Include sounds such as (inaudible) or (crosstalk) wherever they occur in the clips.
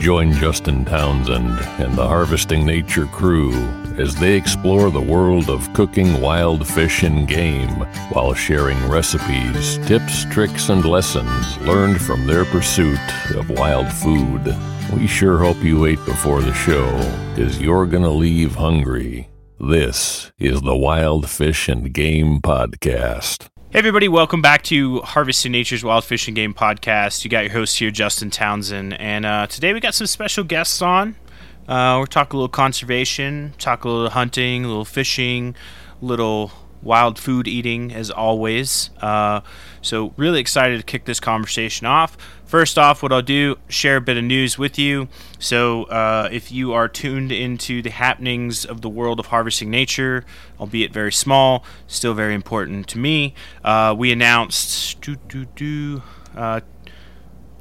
Join Justin Townsend and the Harvesting Nature crew as they explore the world of cooking wild fish and game while sharing recipes, tips, tricks, and lessons learned from their pursuit of wild food. We sure hope you ate before the show, because you're going to leave hungry. This is the Wild Fish and Game Podcast. Hey, everybody, welcome back to Harvesting Nature's Wild Fish and Game podcast. You got your host here, Justin Townsend, and uh, today we got some special guests on. Uh, we're talking a little conservation, talk a little hunting, a little fishing, a little wild food eating, as always. Uh, so, really excited to kick this conversation off. First off, what I'll do, share a bit of news with you. So, uh, if you are tuned into the happenings of the world of harvesting nature, albeit very small, still very important to me, uh, we announced uh,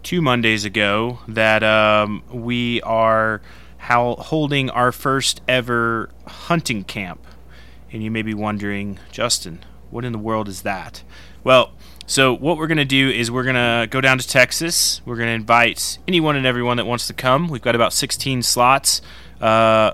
two Mondays ago that um, we are how, holding our first ever hunting camp. And you may be wondering, Justin, what in the world is that? Well, so what we're going to do is we're going to go down to Texas. We're going to invite anyone and everyone that wants to come. We've got about 16 slots uh,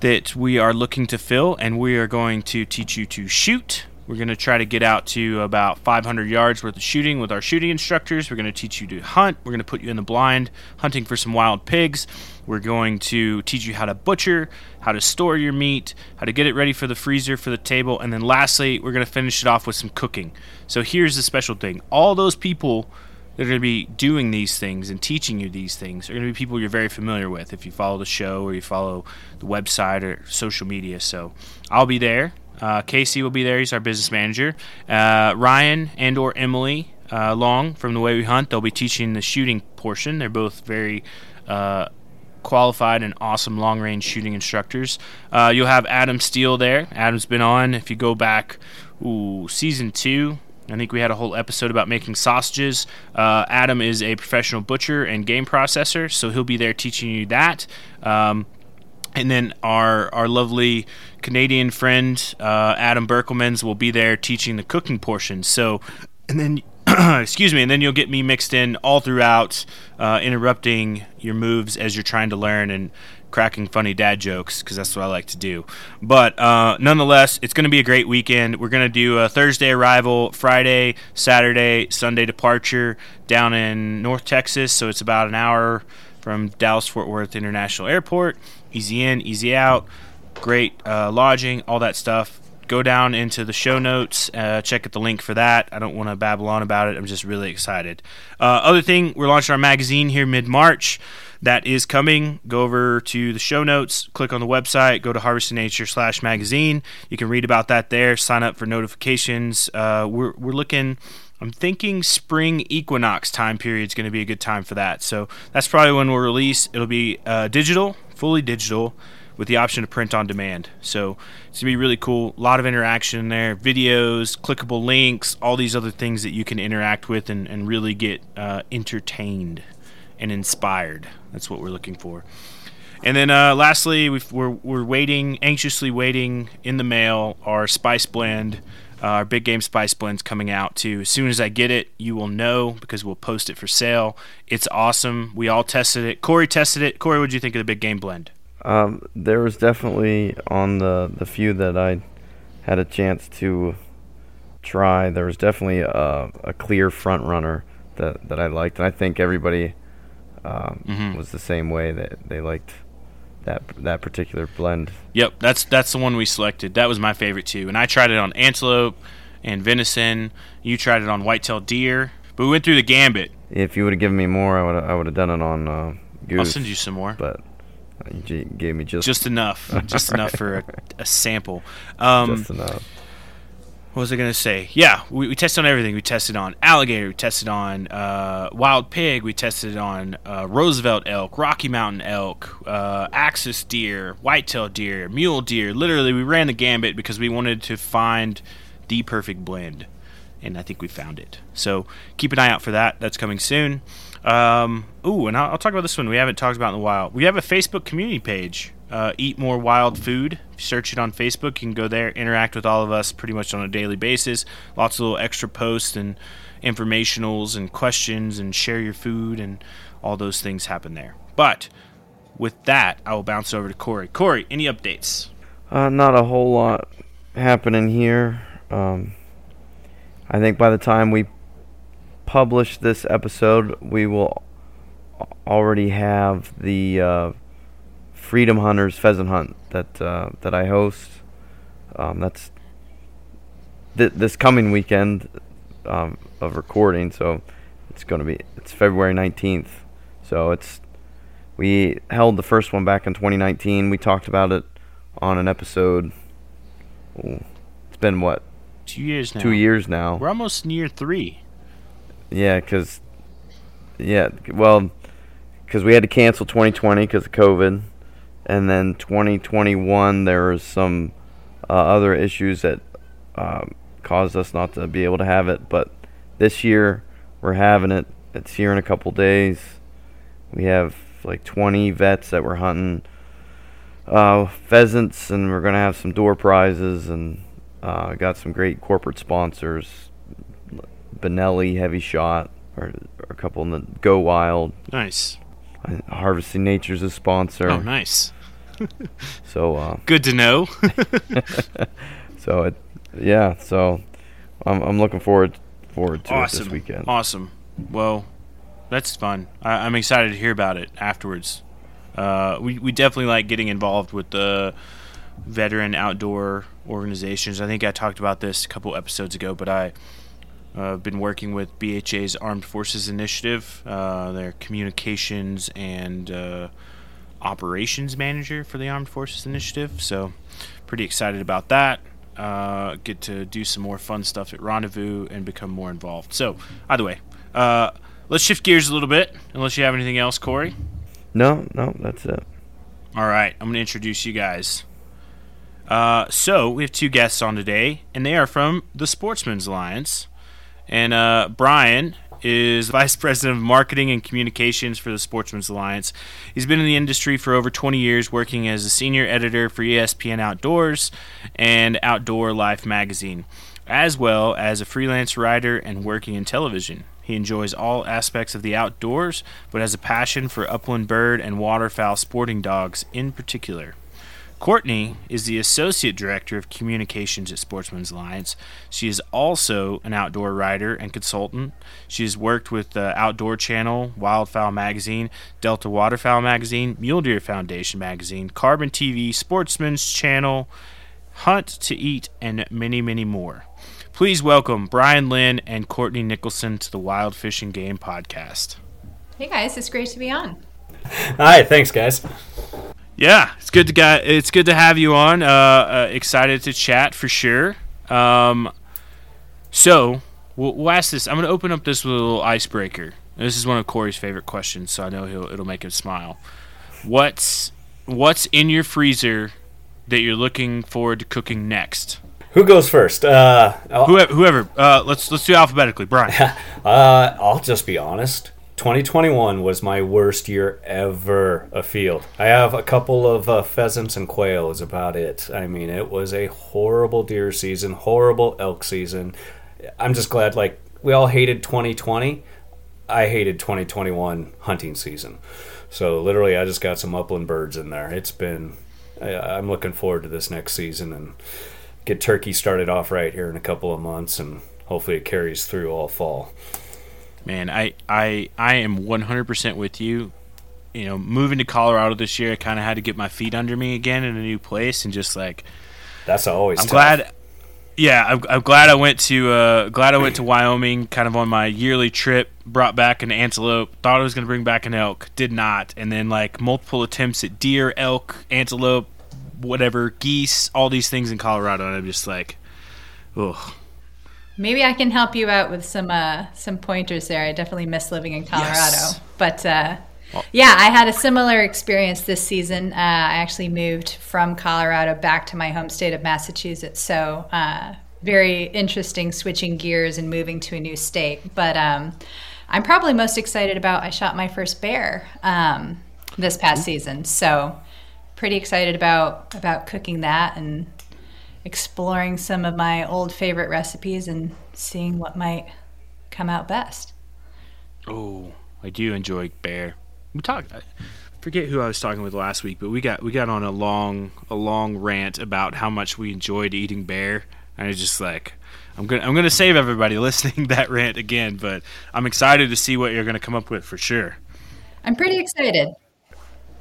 that we are looking to fill, and we are going to teach you to shoot. We're going to try to get out to about 500 yards worth of shooting with our shooting instructors. We're going to teach you to hunt. We're going to put you in the blind hunting for some wild pigs. We're going to teach you how to butcher, how to store your meat, how to get it ready for the freezer, for the table, and then lastly, we're going to finish it off with some cooking. So here's the special thing all those people that are going to be doing these things and teaching you these things are going to be people you're very familiar with if you follow the show or you follow the website or social media. So I'll be there. Uh, Casey will be there. He's our business manager. Uh, Ryan and or Emily uh, Long from The Way We Hunt. They'll be teaching the shooting portion. They're both very uh, qualified and awesome long range shooting instructors. Uh, you'll have Adam Steele there. Adam's been on. If you go back, ooh, season two, I think we had a whole episode about making sausages. Uh, Adam is a professional butcher and game processor, so he'll be there teaching you that. Um, and then our our lovely Canadian friend uh, Adam Berkelmans will be there teaching the cooking portion. So, and then (clears throat) excuse me, and then you'll get me mixed in all throughout, uh, interrupting your moves as you're trying to learn and cracking funny dad jokes because that's what I like to do. But uh, nonetheless, it's going to be a great weekend. We're going to do a Thursday arrival, Friday, Saturday, Sunday departure down in North Texas. So it's about an hour from Dallas Fort Worth International Airport. Easy in, easy out. Great uh, lodging, all that stuff go down into the show notes, uh, check out the link for that. I don't want to babble on about it. I'm just really excited. Uh, other thing, we're launching our magazine here mid March. That is coming. Go over to the show notes, click on the website, go to Harvesting Nature slash magazine. You can read about that there. Sign up for notifications. Uh, we're we're looking. I'm thinking spring equinox time period is going to be a good time for that. So that's probably when we'll release. It'll be uh, digital, fully digital with the option to print on demand. So it's gonna be really cool. A lot of interaction in there, videos, clickable links, all these other things that you can interact with and, and really get uh, entertained and inspired. That's what we're looking for. And then uh, lastly, we are we're waiting, anxiously waiting in the mail our spice blend. Uh, our big game spice blend's coming out too. As soon as I get it, you will know because we'll post it for sale. It's awesome. We all tested it. Kory tested it. Kory, what did you think of the big game blend? Um, there was definitely on the the few that I had a chance to try, there was definitely a, a clear front runner that, that I liked, and I think everybody um, Mhm. was the same way that they liked that that particular blend. Yep, that's that's the one we selected. That was my favorite too. And I tried it on antelope and venison. You tried it on white-tailed deer. But we went through the gambit. If you would have given me more, I would I would have done it on uh, goose. I'll send you some more. But you gave me just Just enough, just enough for a, a sample. (laughs) Um, just enough. What was I gonna say? Yeah, we, we tested on everything. We tested on alligator. We tested on uh, wild pig. We tested on uh, Roosevelt elk, Rocky Mountain elk, uh, axis deer, whitetail deer, mule deer. Literally, we ran the gambit because we wanted to find the perfect blend, and I think we found it. So keep an eye out for that. That's coming soon. Um, ooh, and I'll, I'll talk about this one we haven't talked about in a while. We have a Facebook community page. Uh, Eat More Wild Food. Search it on Facebook. You can go there, interact with all of us pretty much on a daily basis. Lots of little extra posts and informationals and questions and share your food and all those things happen there. But with that, I will bounce over to Kory. Kory, any updates? Uh, not a whole lot happening here. Um, I think by the time we publish this episode, we will already have the uh, Freedom Hunters pheasant hunt that uh, that I host. Um, that's th- this coming weekend um, of recording, so it's going to be it's February nineteenth. So it's we held the first one back in 2019. We talked about it on an episode. ooh, It's been what Two years now. two years now. We're almost near three. Yeah, because yeah, well, because we had to cancel 2020 because of COVID, and then 2021 there was some uh, other issues that um, caused us not to be able to have it. But this year we're having it. It's here in a couple days. We have like 20 vets that we're hunting uh, pheasants, and we're gonna have some door prizes, and uh, got some great corporate sponsors. Benelli HEVI-Shot, or, or a couple in the Go Wild. Nice. Harvesting Nature's a sponsor. Oh, nice. So, uh, Good to know. (laughs) so it, yeah. So, I'm I'm looking forward forward to it this weekend. Awesome. Well, that's fun. I, I'm excited to hear about it afterwards. Uh, we we definitely like getting involved with the veteran outdoor organizations. I think I talked about this a couple episodes ago, but I. Uh, been working with BHA's Armed Forces Initiative, uh, their communications and uh, operations manager for the Armed Forces Initiative. So, pretty excited about that. Uh, get to do some more fun stuff at Rendezvous and become more involved. So, either way, uh, let's shift gears a little bit. Unless you have anything else, Kory. No, no, that's it. All right, I'm going to introduce you guys. Uh, so we have two guests on today, and they are from the Sportsmen's Alliance. And uh, Brian is vice president of marketing and communications for the Sportsmen's Alliance. He's been in the industry for over 20 years, working as a senior editor for ESPN Outdoors and Outdoor Life magazine, as well as a freelance writer and working in television. He enjoys all aspects of the outdoors, but has a passion for upland bird and waterfowl sporting dogs in particular. Courtney is the Associate Director of Communications at Sportsmen's Alliance. She is also an outdoor writer and consultant. She has worked with the Outdoor Channel, Wildfowl Magazine, Delta Waterfowl Magazine, Mule Deer Foundation Magazine, Carbon TV, Sportsman's Channel, Hunt to Eat, and many, many more. Please welcome Brian Lynn and Courtney Nicolson to the Wild Fish and Game Podcast. Hey guys, it's great to be on. Hi, thanks, guys. Yeah, it's good to got it's good to have you on. Uh, uh, excited to chat for sure. Um, so we'll, we'll ask this. I'm going to open up this with a little icebreaker. This is one of Kory's favorite questions, so I know he'll it'll make him smile. What's what's in your freezer that you're looking forward to cooking next? Who goes first? Uh, Whoever, whoever uh, let's let's do alphabetically. Brian. (laughs) uh, I'll just be honest. 2021 was my worst year ever afield. I have a couple of uh, pheasants and quail is about it. I mean, it was a horrible deer season, horrible elk season. I'm just glad, like, we all hated 2020. I hated 2021 hunting season. So literally, I just got some upland birds in there. It's been, I, I'm looking forward to this next season and get turkey started off right here in a couple of months, and hopefully it carries through all fall. Man, I I I am 100% with you. You know, moving to Colorado this year, I kind of had to get my feet under me again in a new place, and just like that's always. I'm tough. glad. Yeah, I'm, I'm, glad I went to uh, glad I went to Wyoming, kind of on my yearly trip. Brought back an antelope. Thought I was going to bring back an elk. Did not. And then like multiple attempts at deer, elk, antelope, whatever, geese, all these things in Colorado, and I'm just like, ugh. Maybe I can help you out with some uh, some pointers there. I definitely miss living in Colorado, yes. but uh, yeah, I had a similar experience this season. Uh, I actually moved from Colorado back to my home state of Massachusetts, so uh, very interesting switching gears and moving to a new state. But um, I'm probably most excited about I shot my first bear um, this past season, so pretty excited about about cooking that and exploring some of my old favorite recipes and seeing what might come out best. Oh, I do enjoy bear. We talked. I forget who I was talking with last week, but we got we got on a long a long rant about how much we enjoyed eating bear. And I was just like, I'm gonna I'm gonna save everybody (laughs) listening that rant again, but I'm excited to see what you're gonna come up with for sure. I'm pretty excited.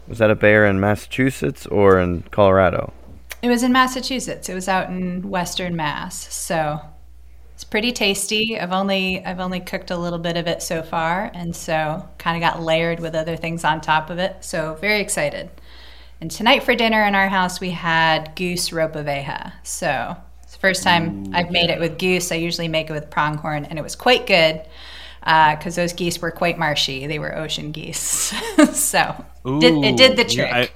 Was that a bear in Massachusetts or in Colorado? It was in Massachusetts. It was out in Western Mass. So it's pretty tasty. I've only I've only cooked a little bit of it so far, and so kind of got layered with other things on top of it. So very excited. And tonight for dinner in our house we had goose ropa vieja. So it's the first time Ooh, I've made it with goose. I usually make it with pronghorn, and it was quite good because uh, those geese were quite marshy. They were ocean geese, (laughs) so Ooh, did, it did the trick. Yeah, I,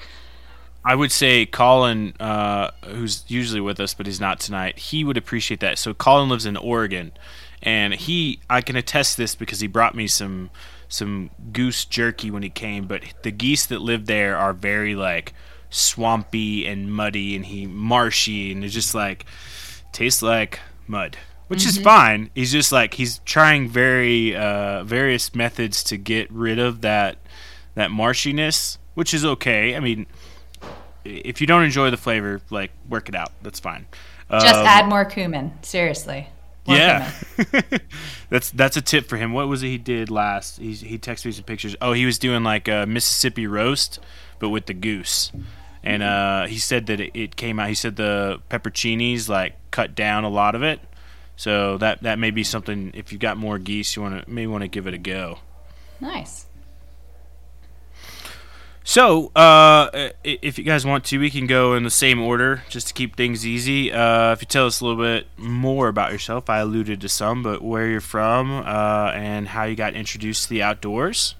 I would say Colin, uh, who's usually with us, but he's not tonight. He would appreciate that. So Colin lives in Oregon, and he I can attest this because he brought me some some goose jerky when he came. But the geese that live there are very like swampy and muddy, and he marshy, and it's just like tastes like mud which mm-hmm. is fine. He's just like he's trying very uh, various methods to get rid of that that marshiness, which is okay. I mean, if you don't enjoy the flavor, like work it out. That's fine. Just um, add more cumin. Seriously. More yeah, (laughs) that's that's a tip for him. What was it he did last? He he texted me some pictures. Oh, he was doing like a Mississippi roast, but with the goose. And uh, he said that it, it came out. He said the pepperoncinis like cut down a lot of it. So that that may be something. If you've got more geese, you want to maybe want to give it a go. Nice. So, uh, if you guys want to, we can go in the same order just to keep things easy. Uh, if you tell us a little bit more about yourself, I alluded to some, but where you're from uh, and how you got introduced to the outdoors.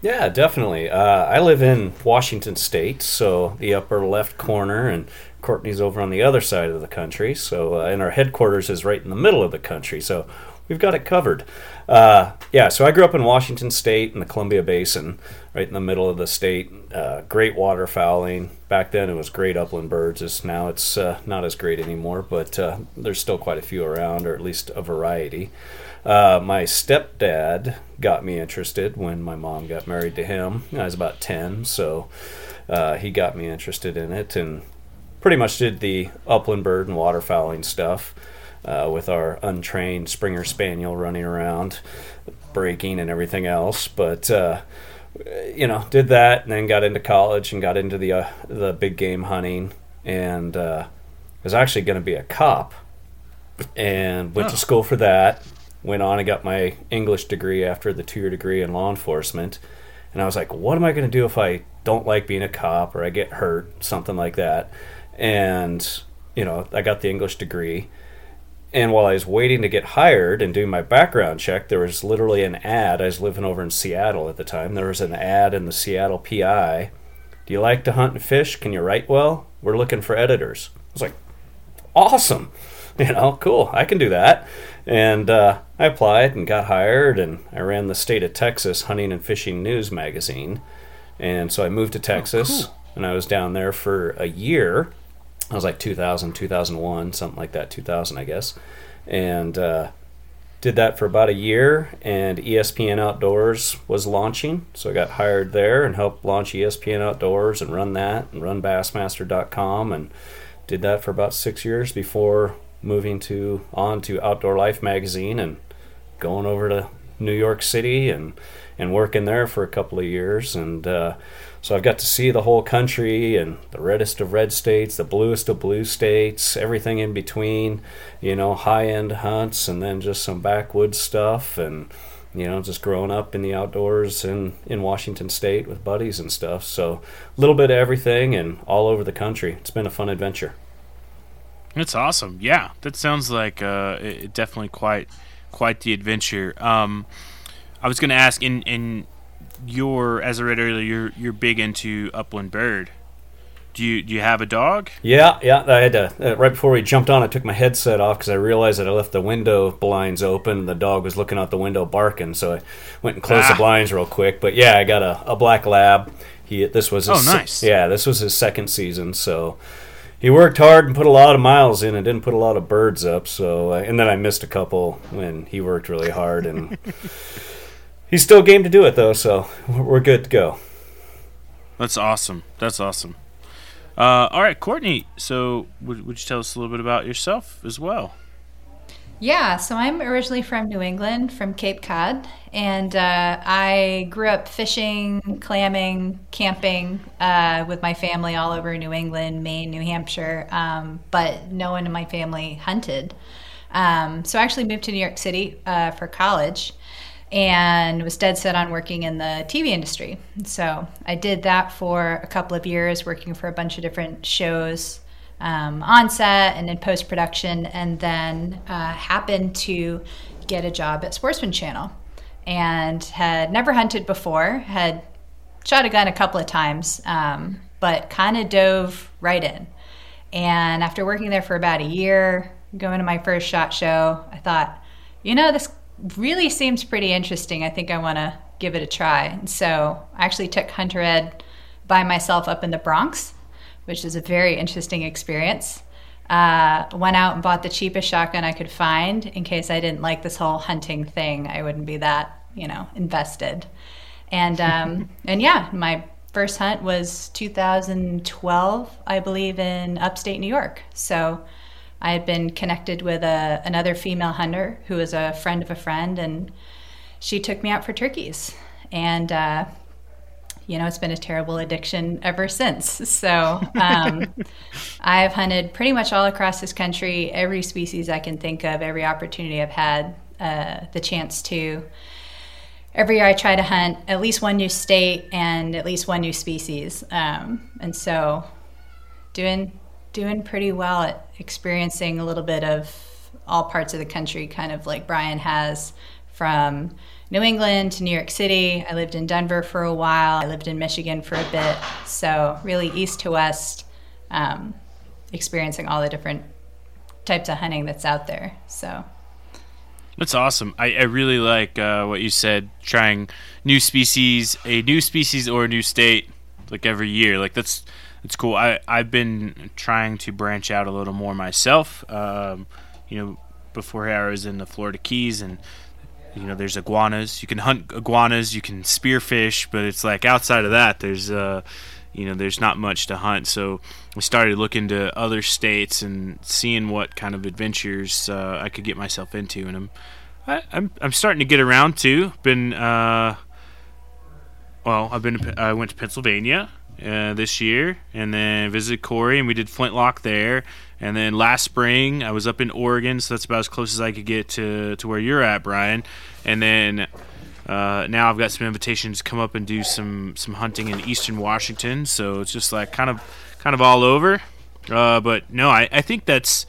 Yeah, definitely. Uh, I live in Washington State, so the upper left corner, and Courtney's over on the other side of the country. So, uh, and our headquarters is right in the middle of the country. So, we've got it covered. Uh, yeah, so I grew up in Washington State in the Columbia Basin, right in the middle of the state. Uh, great waterfowling. Back then, it was great upland birds. It's, now it's uh, not as great anymore, but uh, there's still quite a few around, or at least a variety. Uh, my stepdad got me interested when my mom got married to him. I was about 10, so uh, he got me interested in it and pretty much did the upland bird and waterfowling stuff uh, with our untrained Springer Spaniel running around, breaking and everything else. But uh, you know, did that and then got into college and got into the uh, the big game hunting and uh, was actually going to be a cop and went oh. to school for that. Went on and got my English degree after the two year degree in law enforcement. And I was like, what am I going to do if I don't like being a cop or I get hurt, something like that? And, you know, I got the English degree and while I was waiting to get hired and doing my background check, there was literally an ad. I was living over in Seattle at the time. There was an ad in the Seattle PI. Do you like to hunt and fish? Can you write well? We're looking for editors. I was like, awesome. (laughs) You know, cool. I can do that. And uh, I applied and got hired, and I ran the state of Texas Hunting and Fishing News magazine. And so I moved to Texas, oh, cool. and I was down there for a year I was like 2000, 2001, something like that, 2000, I guess. And uh, did that for about a year, and ESPN Outdoors was launching. So I got hired there and helped launch ESPN Outdoors and run that and run Bassmaster.com. And did that for about six years before moving to on to Outdoor Life magazine and going over to New York City and and working there for a couple of years and uh, so I've got to see the whole country and the reddest of red states, the bluest of blue states, everything in between, you know, high end hunts and then just some backwoods stuff and you know, just growing up in the outdoors in, in Washington State with buddies and stuff. So a little bit of everything and all over the country. It's been a fun adventure. That's awesome. Yeah, that sounds like uh, it, definitely quite quite the adventure. Um, I was going to ask in in your as I read earlier, you're you're big into upland bird. Do you do you have a dog? Yeah, yeah. I had to uh, right before we jumped on. I took my headset off because I realized that I left the window blinds open. The dog was looking out the window barking, so I went and closed ah. the blinds real quick. But yeah, I got a, a black lab. He this was his, oh nice. Yeah, this was his second season, so he worked hard and put a lot of miles in and didn't put a lot of birds up. So uh, and then I missed a couple when he worked really hard and. (laughs) he's still game to do it though, so we're good to go. That's awesome. That's awesome. Uh, all right, Courtney. So, would, would you tell us a little bit about yourself as well? Yeah, so I'm originally from New England, from Cape Cod, and uh, I grew up fishing, clamming, camping uh, with my family all over New England, Maine, New Hampshire, um, but no one in my family hunted. Um, so I actually moved to New York City uh, for college and was dead set on working in the TV industry. So I did that for a couple of years, working for a bunch of different shows um, on set and in post production, and then uh, happened to get a job at Sportsman Channel and had never hunted before, had shot a gun a couple of times, um, but kind of dove right in. And after working there for about a year, going to my first shot show, I thought, you know, this really seems pretty interesting. I think I want to give it a try. And so I actually took Hunter Ed by myself up in the Bronx, which is a very interesting experience. Uh, went out and bought the cheapest shotgun I could find in case I didn't like this whole hunting thing. I wouldn't be that, you know, invested. And um, (laughs) and yeah, my first hunt was 2012, I believe, in upstate New York. So I had been connected with a, another female hunter who was a friend of a friend, and she took me out for turkeys. And, uh, you know, it's been a terrible addiction ever since. (laughs) So um, (laughs) I've hunted pretty much all across this country, every species I can think of, every opportunity I've had uh, the chance to. Every year I try to hunt at least one new state and at least one new species. Um, and so doing doing pretty well at experiencing a little bit of all parts of the country, kind of like Brian has from New England to New York City. I lived in Denver for a while. I lived in Michigan for a bit. So, really, east to west, um, experiencing all the different types of hunting that's out there. So, that's awesome. I, I really like uh, what you said. Trying new species, a new species or a new state, like every year. Like that's it's cool. I I've been trying to branch out a little more myself. Um, you know, before I was in the Florida Keys, and you know, there's iguanas. You can hunt iguanas. You can spearfish, but it's like outside of that, there's uh, you know, there's not much to hunt. So we started looking to other states and seeing what kind of adventures uh, I could get myself into, and I'm I, am I'm, I'm starting to get around too. Been uh, well, I've been I went to Pennsylvania uh, this year, and then visited Kory, and we did Flintlock there. And then last spring, I was up in Oregon, so that's about as close as I could get to, to where you're at, Brian. And then uh, now I've got some invitations to come up and do some some hunting in Eastern Washington. So it's just like kind of kind of all over. Uh, but no, I, I think that's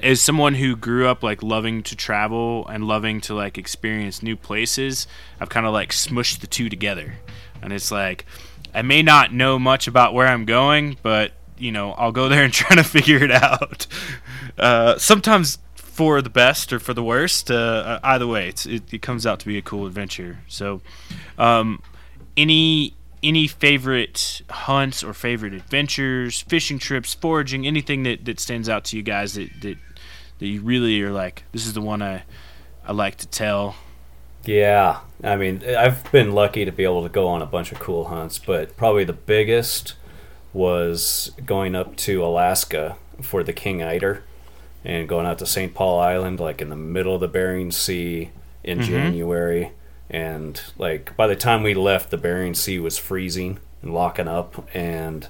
as someone who grew up like loving to travel and loving to like experience new places, I've kind of like smushed the two together, and it's like I may not know much about where I'm going, but you know, I'll go there and (laughs) try to figure it out. Uh, sometimes for the best or for the worst. Uh, uh, either way, it, it, comes out to be a cool adventure. So, um, any any favorite hunts or favorite adventures, fishing trips, foraging, anything that, that stands out to you guys that, that that you really are like, this is the one I I like to tell. Yeah, I mean, I've been lucky to be able to go on a bunch of cool hunts, but probably the biggest was going up to Alaska for the King Eider and going out to St. Paul Island, like in the middle of the Bering Sea in Mm-hmm. January. And like by the time we left, the Bering Sea was freezing and locking up. And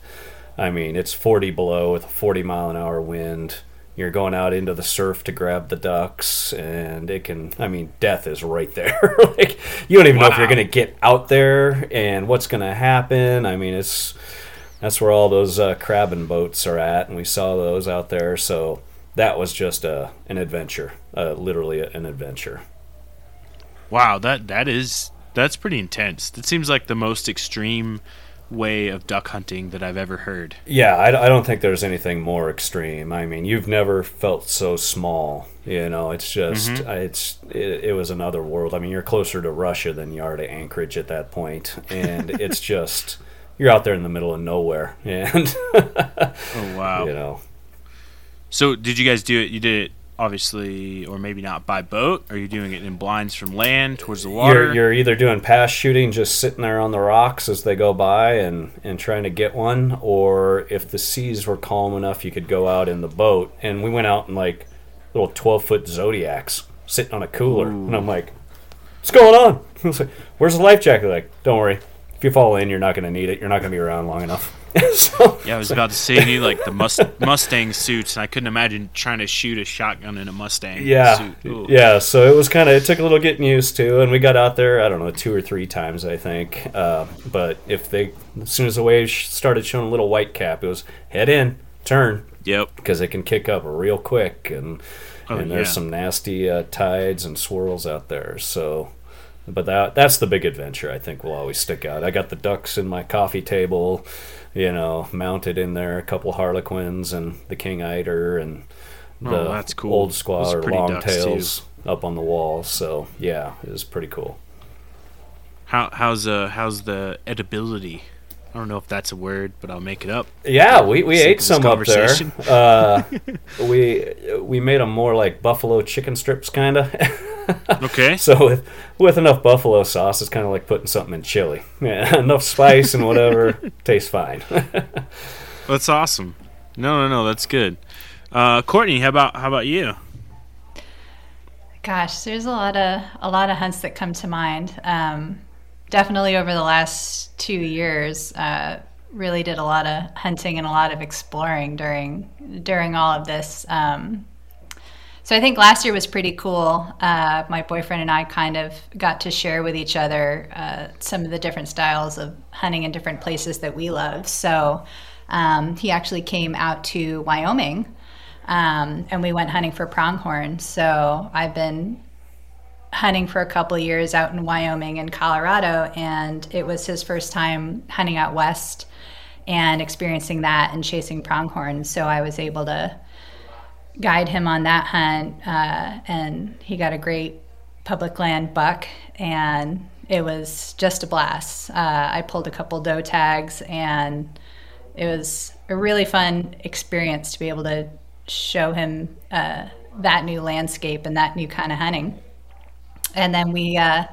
I mean, it's 40 below with a 40 mile an hour wind. You're going out into the surf to grab the ducks, and it can, I mean, death is right there. (laughs) like, you don't even know if you're going to get out there and what's going to happen. I mean, it's, that's where all those uh, crabbing boats are at, and we saw those out there. So that was just a an adventure, uh, literally an adventure. Wow, that that is that's pretty intense. That seems like the most extreme way of duck hunting that I've ever heard. Yeah, I, I don't think there's anything more extreme. I mean, you've never felt so small. You know, it's just uh, it's it, it was another world. I mean, you're closer to Russia than you are to Anchorage at that point, and (laughs) it's just you're out there in the middle of nowhere, (laughs) and Oh wow. you know. So did you guys do it? You did it obviously, or maybe not by boat. Are you doing it in blinds from land towards the water? You're, you're either doing pass shooting, just sitting there on the rocks as they go by and, and trying to get one, or if the seas were calm enough, you could go out in the boat. And we went out in like little 12 foot zodiacs sitting on a cooler. And I'm like, what's going on? (laughs) I was like, Where's the life jacket? Like, don't worry. If you fall in, you're not going to need it. You're not going to be around long enough. (laughs) so, yeah, I was about to say you like the must- (laughs) Mustang suits, and I couldn't imagine trying to shoot a shotgun in a Mustang yeah, suit. Yeah. So it was kind of it took a little getting used to, and we got out there. I don't know, two or three times, I think. Uh, but if they, as soon as the waves started showing a little white cap, it was head in, turn, Yep. because it can kick up real quick, and Oh, and there's yeah. some nasty uh, tides and swirls out there. So. But that that's the big adventure I think will always stick out. I got the ducks in my coffee table, you know, mounted in there, a couple harlequins and the king eider and the Oh, cool. old squaw or long tails up on the wall. So yeah, it was pretty cool. How how's uh how's the edibility? I don't know if that's a word, but I'll make it up. Yeah, we, we ate some up there. Uh, (laughs) we we made them more like buffalo chicken strips, kind of. (laughs) (laughs) Okay. so with with enough buffalo sauce, it's kind of like putting something in chili. Yeah, (laughs) enough spice and whatever (laughs) tastes fine. That's awesome. No, no, no, that's good. Uh, Courtney, how about how about you? Gosh, there's a lot of a lot of hunts that come to mind. Um, definitely over the last two years, uh, really did a lot of hunting and a lot of exploring during during all of this. Um, so I think last year was pretty cool. Uh, my boyfriend and I kind of got to share with each other uh, some of the different styles of hunting in different places that we love. So um, he actually came out to Wyoming um, and we went hunting for pronghorn. So I've been hunting for a couple years out in Wyoming and Colorado, and it was his first time hunting out west and experiencing that and chasing pronghorn. So I was able to guide him on that hunt, uh, and he got a great public land buck, and it was just a blast. Uh, I pulled a couple doe tags, and it was a really fun experience to be able to show him uh, that new landscape and that new kind of hunting. And then we uh,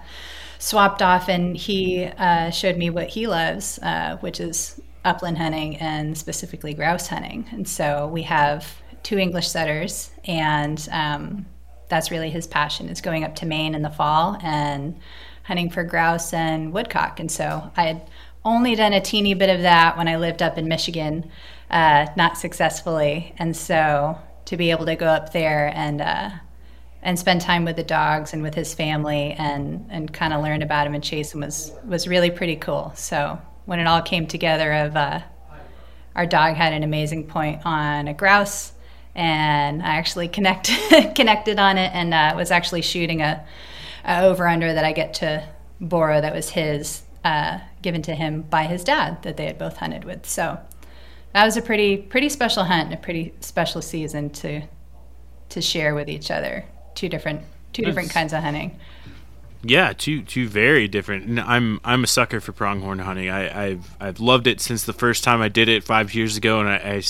swapped off, and he uh, showed me what he loves, uh, which is upland hunting and specifically grouse hunting. And so we have two English setters, and um, that's really his passion is going up to Maine in the fall and hunting for grouse and woodcock. And so I had only done a teeny bit of that when I lived up in Michigan, uh, not successfully. And so to be able to go up there and uh, and spend time with the dogs and with his family and and kind of learn about him and chase him was was really pretty cool. So when it all came together, of uh, our dog had an amazing point on a grouse, and I actually connected (laughs) connected on it and uh, was actually shooting a, a over under that I get to borrow that was his uh, given to him by his dad that they had both hunted with. So that was a pretty pretty special hunt and a pretty special season to to share with each other. Two different two different kinds of hunting. Yeah, two two very different. and I'm I'm a sucker for pronghorn hunting. I, I've I've loved it since the first time I did it five years ago, and I, I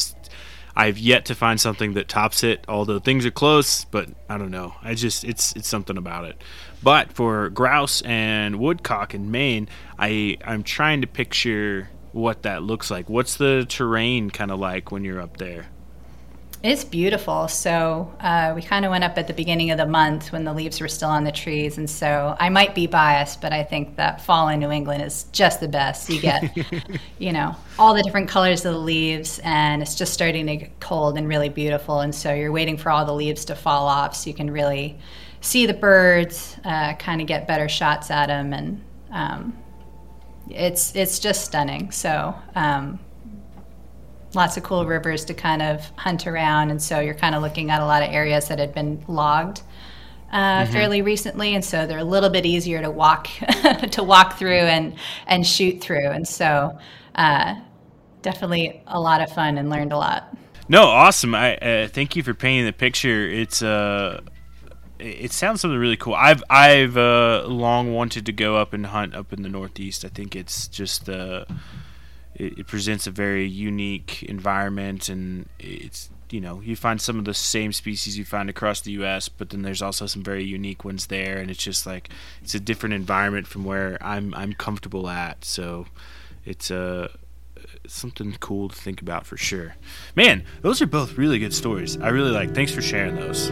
I've yet to find something that tops it. Although things are close, but I don't know. I just it's it's something about it. But for grouse and woodcock in Maine, I I'm trying to picture what that looks like. What's the terrain kind of like when you're up there? It's beautiful. So uh, we kind of went up at the beginning of the month when the leaves were still on the trees, and so I might be biased, but I think that fall in New England is just the best. You get, (laughs) you know, all the different colors of the leaves, and it's just starting to get cold and really beautiful. And so you're waiting for all the leaves to fall off, so you can really see the birds, uh, kind of get better shots at them, and um, it's it's just stunning. So. Um, lots of cool rivers to kind of hunt around, and so you're kind of looking at a lot of areas that had been logged uh, mm-hmm. fairly recently, and so they're a little bit easier to walk (laughs) to walk through and and shoot through, and so uh, definitely a lot of fun and learned a lot. No, awesome. I uh, thank you for painting the picture. It's uh it sounds something really cool. I've I've uh, long wanted to go up and hunt up in the Northeast. I think it's just the uh, it, it presents a very unique environment, and it's you know you find some of the same species you find across the U.S., but then there's also some very unique ones there, and it's just like it's a different environment from where I'm I'm comfortable at. So it's a uh, something cool to think about for sure. Man, those are both really good stories. I really like. Thanks for sharing those.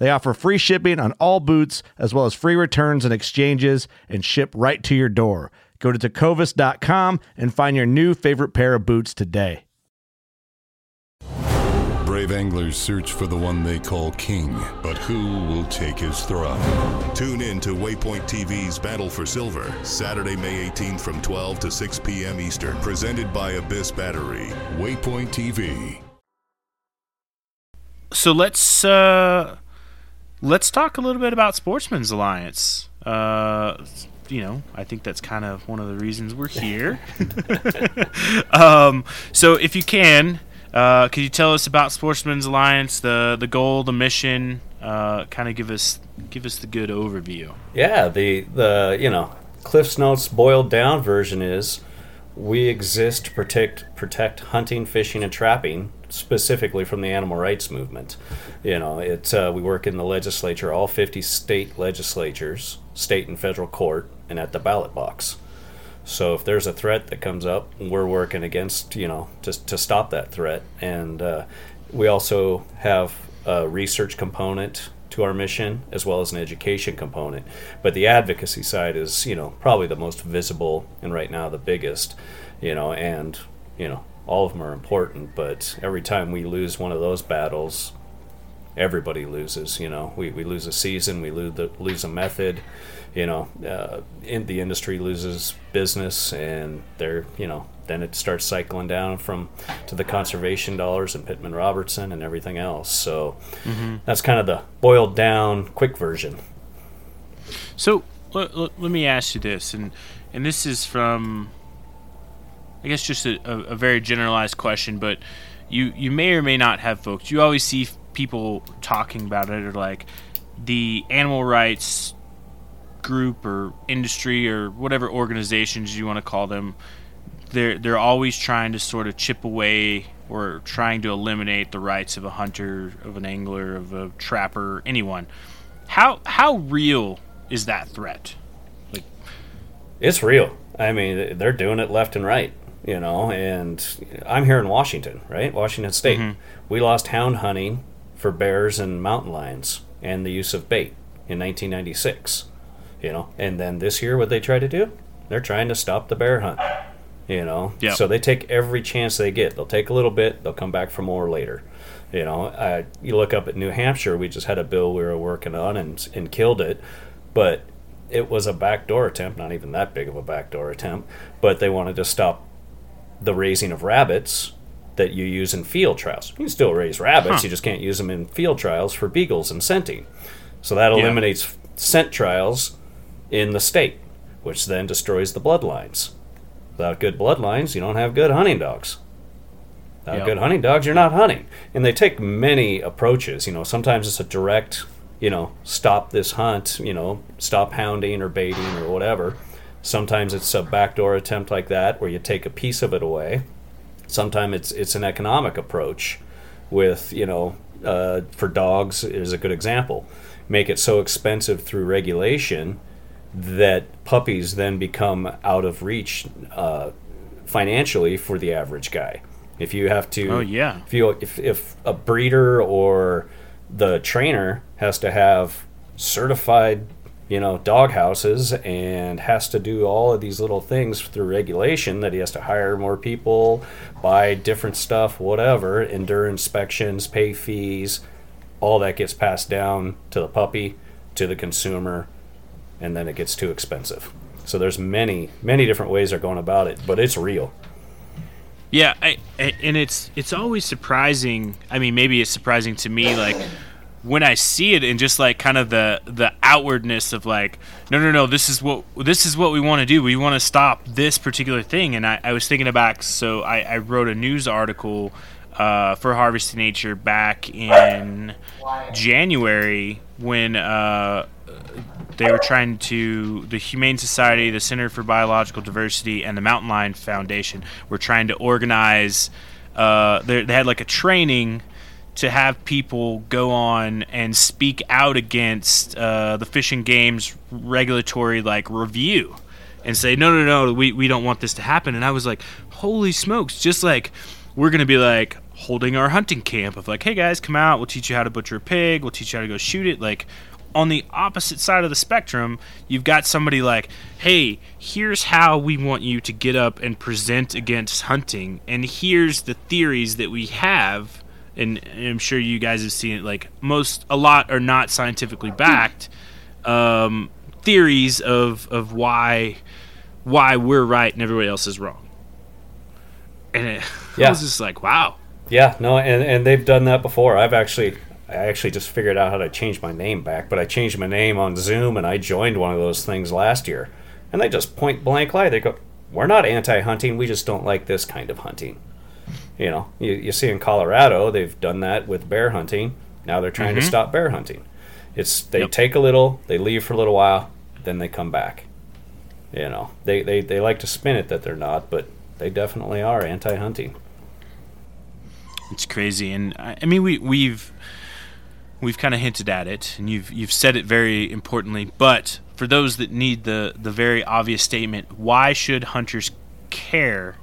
They offer free shipping on all boots, as well as free returns and exchanges, and ship right to your door. Go to tecovas.com and find your new favorite pair of boots today. Brave anglers search for the one they call king, but who will take his throne? Tune in to Waypoint TV's Battle for Silver, Saturday, May 18th from 12 to 6 p.m. Eastern, presented by Abyss Battery. Waypoint TV. So let's uh let's talk a little bit about Sportsmen's Alliance. Uh, you know, I think that's kind of one of the reasons we're here. (laughs) um, so, if you can, uh, could you tell us about Sportsmen's Alliance, the the goal, the mission? Uh, kind of give us give us the good overview. Yeah, the the you know Cliff's Notes boiled down version is we exist to protect protect hunting, fishing, and trapping specifically from the animal rights movement. You know, it uh, we work in the legislature, all 50 state legislatures, state and federal court, and at the ballot box. So if there's a threat that comes up, we're working against, you know, to, to stop that threat. And uh, we also have a research component to our mission as well as an education component. But the advocacy side is, you know, probably the most visible and right now the biggest, you know, and, you know, all of them are important, but every time we lose one of those battles, everybody loses. You know, we, we lose a season, we lose, the, lose a method. You know, uh, in, the industry loses business, and they're you know then it starts cycling down from to the conservation dollars and Pittman Robertson and everything else. So mm-hmm. that's kind of the boiled down quick version. So let, let, let me ask you this, and and this is from I guess just a, a, a, very generalized question, but you you may or may not have folks. You always see people talking about it, or like the animal rights group or industry or whatever organizations you want to call them. They're they're always trying to sort of chip away or trying to eliminate the rights of a hunter, of an angler, of a trapper, anyone. How how real is that threat? Like, it's real. I mean, they're doing it left and right you know, and I'm here in Washington, right? Washington State. Mm-hmm. We lost hound hunting for bears and mountain lions and the use of bait in 1996, you know. And then this year, what they try to do? They're trying to stop the bear hunt, you know. Yep. So they take every chance they get. They'll take a little bit, they'll come back for more later, You know, uh, you look up at New Hampshire, we just had a bill we were working on and, and killed it, but it was a backdoor attempt, not even that big of a backdoor attempt, but they wanted to stop the raising of rabbits that you use in field trials. You can still raise rabbits, Huh. you just can't use them in field trials for beagles and scenting. So that Yeah. eliminates scent trials in the state, which then destroys the bloodlines. Without good bloodlines, you don't have good hunting dogs. Without Yep. good hunting dogs, you're not hunting. And they take many approaches. You know, sometimes it's a direct, you know, stop this hunt, you know, stop hounding or baiting or whatever. Sometimes it's a backdoor attempt like that where you take a piece of it away. Sometimes it's it's an economic approach with, you know, uh, for dogs is a good example. Make it so expensive through regulation that puppies then become out of reach uh, financially for the average guy. If you have to, Oh, yeah. if you if, if a breeder or the trainer has to have certified, you know, dog houses and has to do all of these little things through regulation that he has to hire more people, buy different stuff, whatever, endure inspections, pay fees, all that gets passed down to the puppy, to the consumer, and then it gets too expensive. So there's many, many different ways they're going about it, but it's real. Yeah, I, and it's it's always surprising. I mean, maybe it's surprising to me, like when I see it and just like kind of the the outwardness of like, no, no, no, this is what this is what we want to do. We want to stop this particular thing. And I, I was thinking about so I, I wrote a news article uh, for Harvest Nature back in January when uh, they were trying to the Humane Society, the Center for Biological Diversity, and the Mountain Lion Foundation were trying to organize. Uh, they had like a training to have people go on and speak out against uh, the Fish and Game's regulatory like review and say no no no we, we don't want this to happen. And i was like holy smokes. Just like we're gonna be like holding our hunting camp of like hey guys come out. We'll teach you how to butcher a pig. We'll teach you how to go shoot it. Like on the opposite side of the spectrum you've got somebody like hey here's how we want you to get up and present against hunting and here's the theories that we have and i'm sure you guys have seen it like most a lot are not scientifically backed um, theories of of why why we're right and everybody else is wrong. And it, (laughs) I Yeah. was just like, wow. Yeah, no, and, and they've done that before. I've actually, I actually just figured out how to change my name back, but I changed my name on Zoom and I joined one of those things last year. And they just point blank lie. They go, We're not anti hunting, we just don't like this kind of hunting. You know, you, you see in Colorado, they've done that with bear hunting. Now they're trying to mm-hmm. stop bear hunting. It's they Yep. take a little, they leave for a little while, then they come back. You know, they, they, they like to spin it that they're not, but they definitely are anti hunting. It's crazy, and I, I mean, we we've we've kind of hinted at it, and you've you've said it very importantly. But for those that need the the very obvious statement, why should hunters care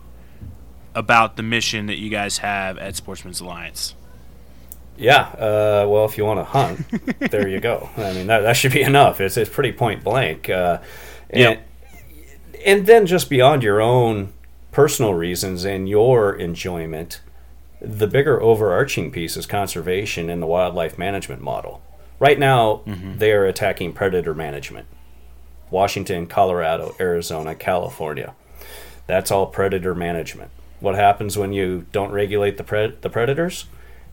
about the mission that you guys have at Sportsmen's Alliance? Yeah, uh, well, if you want to hunt, (laughs) there you go. I mean, that, that should be enough. It's, it's pretty point blank. Uh, and, Yep. and then just beyond your own personal reasons and your enjoyment, the bigger overarching piece is conservation and the wildlife management model. Right now, they are attacking predator management. Washington, Colorado, Arizona, California. That's all predator management. What happens when you don't regulate the the predators?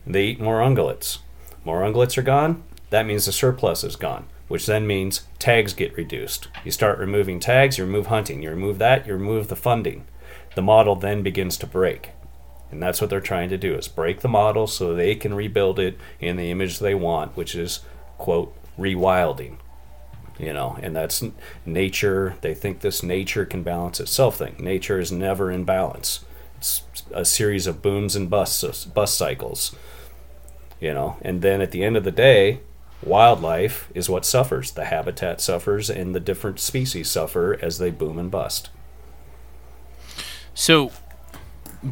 They eat more ungulates. More ungulates are gone. That means the surplus is gone, which then means tags get reduced. You start removing tags, you remove hunting. You remove that, you remove the funding. The model then begins to break. And that's what they're trying to do is break the model so they can rebuild it in the image they want, which is quote rewilding you know and that's nature they think this nature can balance itself thing nature is never in balance a series of booms and busts bust cycles you know? And then at the end of the day wildlife is what suffers. The habitat suffers and the different species suffer as they boom and bust. So,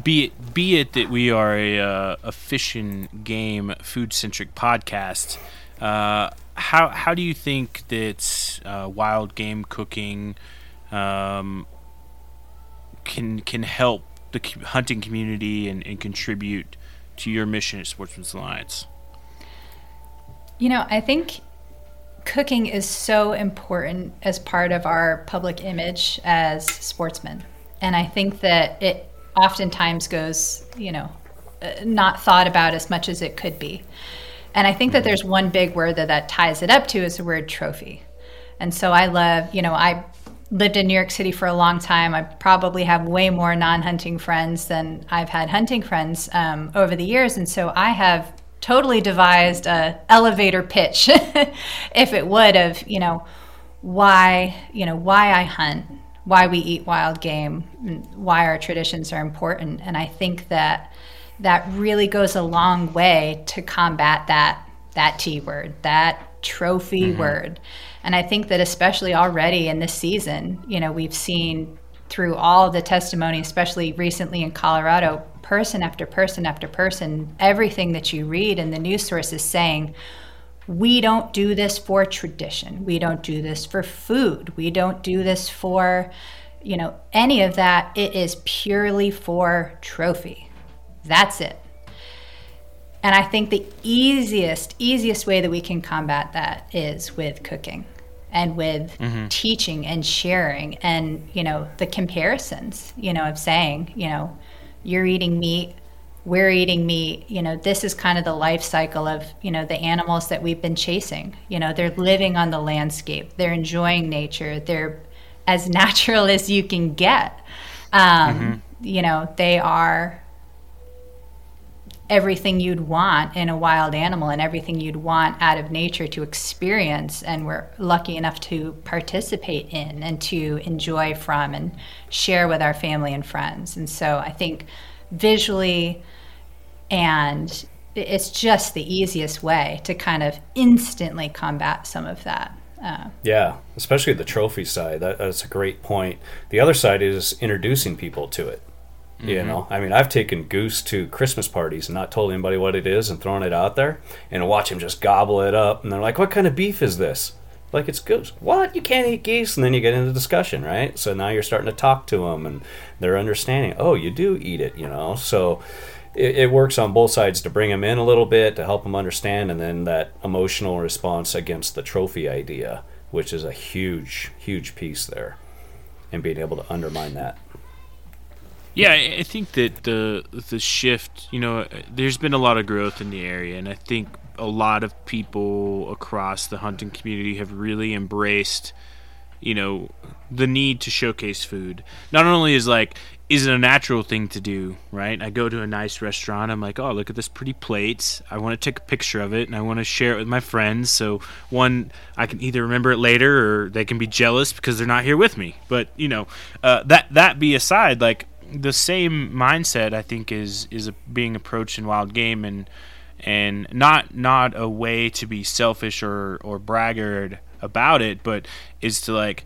be it be it that we are a a fish and game food centric podcast, uh, how how do you think that uh, wild game cooking um, can can help the hunting community and, and contribute to your mission at Sportsmen's Alliance? You know, I think cooking is so important as part of our public image as sportsmen. And I think that it oftentimes goes, you know, uh, not thought about as much as it could be. And I think that there's one big word that that ties it up to is the word trophy. And so I love, you know, I lived in New York City for a long time. I probably have way more non hunting friends than I've had hunting friends um, over the years. And so I have totally devised a elevator pitch, (laughs) if it would, of, you know, why, you know, why I hunt, why we eat wild game, why our traditions are important. And I think that that really goes a long way to combat that that T word, that trophy mm-hmm. word. And I think that especially already in this season, you know, we've seen through all the testimony, especially recently in Colorado, person after person after person, everything that you read in the news sources saying, we don't do this for tradition. We don't do this for food. We don't do this for, you know, any of that. It is purely for trophy. That's it. And I think the easiest, easiest way that we can combat that is with cooking and with mm-hmm. teaching and sharing and, you know, the comparisons, you know, of saying, you know, you're eating meat, we're eating meat, you know, this is kind of the life cycle of, you know, the animals that we've been chasing. You know, they're living on the landscape, they're enjoying nature, they're as (laughs) natural as you can get. Um, mm-hmm. You know, they are everything you'd want in a wild animal and everything you'd want out of nature to experience and we're lucky enough to participate in and to enjoy from and share with our family and friends. And so i think visually and it's just the easiest way to kind of instantly combat some of that uh, yeah especially the trophy side. That, that's a great point. The other side is introducing people to it Mm-hmm. You know, I mean, I've taken Goose to Christmas parties and not told anybody what it is and thrown it out there and watch him just gobble it up. And they're like, "What kind of beef is this?" Like it's goose. What? You can't eat geese, and then you get into discussion, right? So now you're starting to talk to them, and they're understanding. Oh, you do eat it, you know. So it, it works on both sides to bring them in a little bit to help them understand, and then that emotional response against the trophy idea, which is a huge, huge piece there, and being able to undermine that. Yeah, I think that the the shift, you know, there's been a lot of growth in the area, and I think a lot of people across the hunting community have really embraced, you know, the need to showcase food. Not only is like is it a natural thing to do, right? I go to a nice restaurant, I'm like, oh, look at this pretty plate. I want to take a picture of it and I want to share it with my friends. So, one, I can either remember it later or they can be jealous because they're not here with me. But, you know, uh, that, that be aside, like, the same mindset I think is is being approached in wild game and and not not a way to be selfish or or braggart about it, but is to like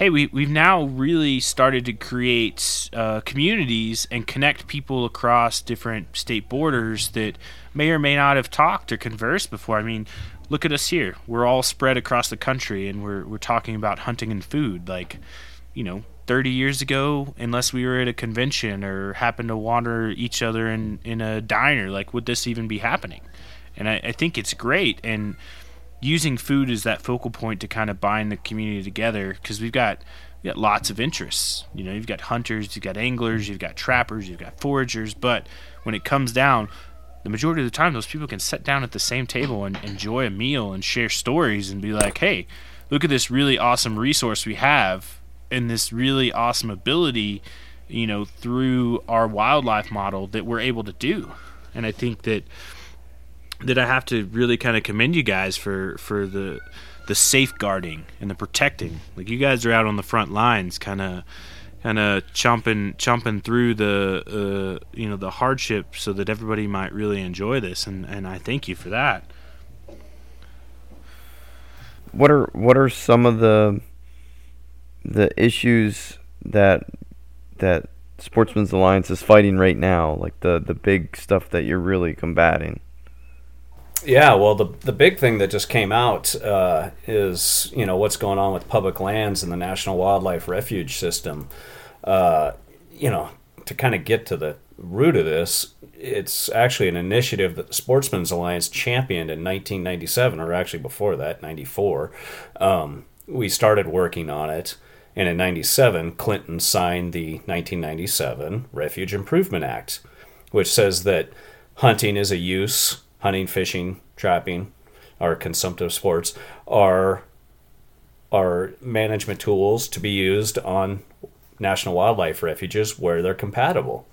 hey, we, we've now really started to create uh, communities and connect people across different state borders that may or may not have talked or conversed before. I mean, look at us here. We're all spread across the country and we're, we're talking about hunting and food. Like, you know, 30 years ago unless we were at a convention or happened to wander each other in, in a diner like would this even be happening? And I, I think it's great and using food as that focal point to kind of bind the community together because we've got we got lots of interests. You know you've got hunters you've got anglers you've got trappers you've got foragers but when it comes down the majority of the time those people can sit down at the same table and enjoy a meal and share stories and be like hey look at this really awesome resource we have and this really awesome ability, you know, through our wildlife model that we're able to do. And I think that that I have to really kind of commend you guys for for the the safeguarding and the protecting. Like you guys are out on the front lines, kind of kind of chomping chomping through the uh, you know the hardship so that everybody might really enjoy this and and I thank you for that. What are what are some of the the issues that that Sportsmen's Alliance is fighting right now, like the the big stuff that you're really combating? Yeah, well, the the big thing that just came out uh, is you know what's going on with public lands and the National Wildlife Refuge System. Uh, you know, to kind of get to the root of this, it's actually an initiative that the Sportsmen's Alliance championed in 1997, or actually before that, 94. Um, we started working on it, and in 97, Clinton signed the 1997 Refuge Improvement Act, which says that hunting is a use, hunting, fishing, trapping, are consumptive sports are are management tools to be used on national wildlife refuges where they're compatible.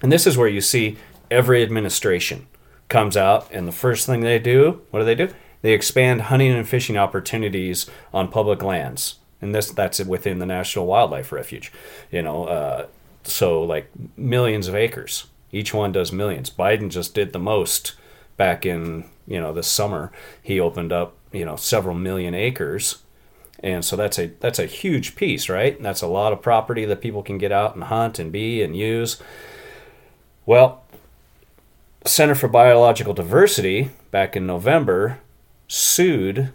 And this is where you see every administration comes out and the first thing they do, what do they do? They expand hunting and fishing opportunities on public lands. And this that's within the National Wildlife Refuge. You know, uh, so like millions of acres. Each one does millions. Biden just did the most back in, you know, this summer. He opened up, you know, several million acres and so that's a that's a huge piece right that's a lot of property that people can get out and hunt and be and use well center for biological diversity back in november sued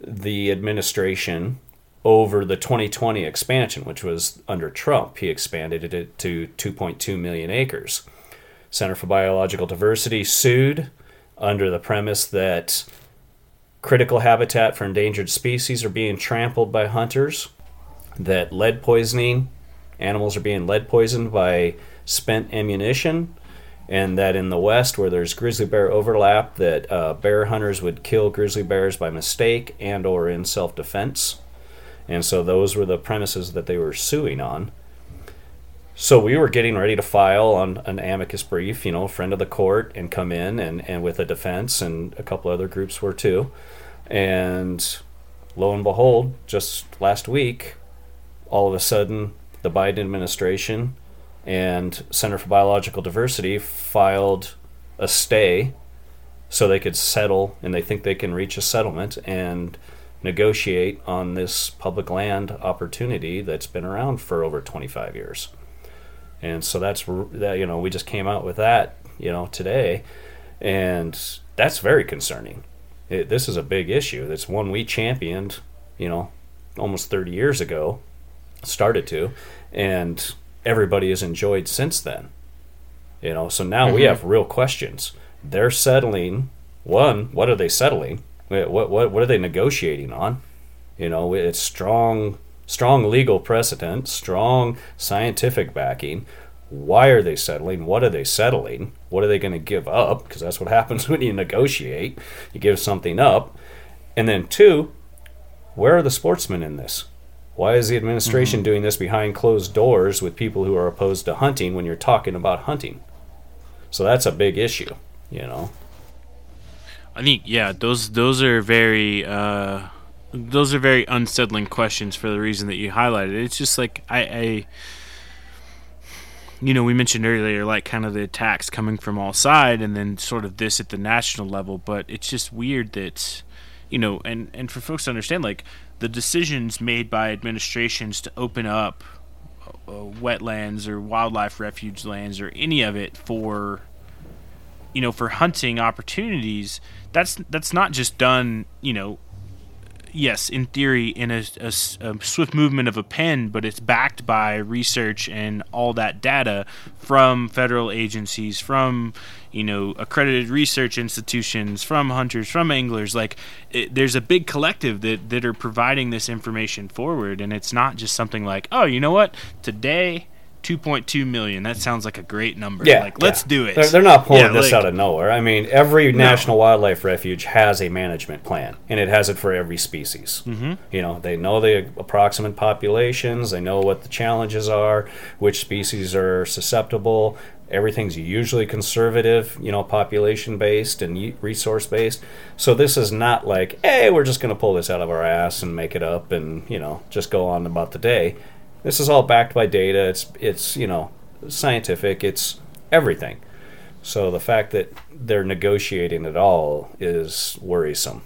the administration over the 2020 expansion which was under trump. He expanded it to 2.2 million acres. Center for biological diversity sued under the premise that critical habitat for endangered species are being trampled by hunters, that lead poisoning, animals are being lead poisoned by spent ammunition, and that in the west where there's grizzly bear overlap that uh, bear hunters would kill grizzly bears by mistake and or in self-defense and so those were the premises that they were suing on. So we were getting ready to file on an amicus brief you know friend of the court and come in and, and with a defense and a couple other groups were too. And lo and behold, just last week, all of a sudden, the Biden administration and Center for Biological Diversity filed a stay so they could settle, and they think they can reach a settlement. And negotiate on this public land opportunity that's been around for over 25 years. And so that's that you know we just came out with that you know today, and that's very concerning it, this is a big issue. It's one we championed, you know, almost 30 years ago, started to, and everybody has enjoyed since then. You know, so now mm-hmm. we have real questions. They're settling. One, what are they settling? What what what are they negotiating on? You know, it's strong strong legal precedent, strong scientific backing. Why are they settling? What are they settling? What are they going to give up? Because that's what (laughs) happens when you negotiate. You give something up. And then, two, where are the sportsmen in this? Why is the administration mm-hmm. doing this behind closed doors with people who are opposed to hunting when you're talking about hunting? So that's a big issue, you know. I think yeah, those those are very uh, those are very unsettling questions for the reason that you highlighted. It's just like I, I you know, we mentioned earlier, like kind of the attacks coming from all sides, and then sort of this at the national level. But it's just weird that, you know, and and for folks to understand, like the decisions made by administrations to open up uh, wetlands or wildlife refuge lands or any of it for, you know, for hunting opportunities. That's that's not just done, you know, yes, in theory, in a, a, a, swift movement of a pen, but it's backed by research and all that data from federal agencies, from you know accredited research institutions, from hunters, from anglers. Like, it, there's a big collective that that are providing this information forward, and it's not just something like, oh, you know what, today 2.2 million. That sounds like a great number. Yeah, like let's yeah. do it. They're, they're not pulling yeah, this like, out of nowhere. I mean, every no. national wildlife refuge has a management plan, and it has it for every species. Mm-hmm. You know, they know the approximate populations. They know what the challenges are, which species are susceptible. Everything's usually conservative, you know, population based and resource based. So this is not like, hey, we're just going to pull this out of our ass and make it up and you know just go on about the day this is all backed by data. It's it's you know scientific. It's everything. So the fact that they're negotiating at all is worrisome.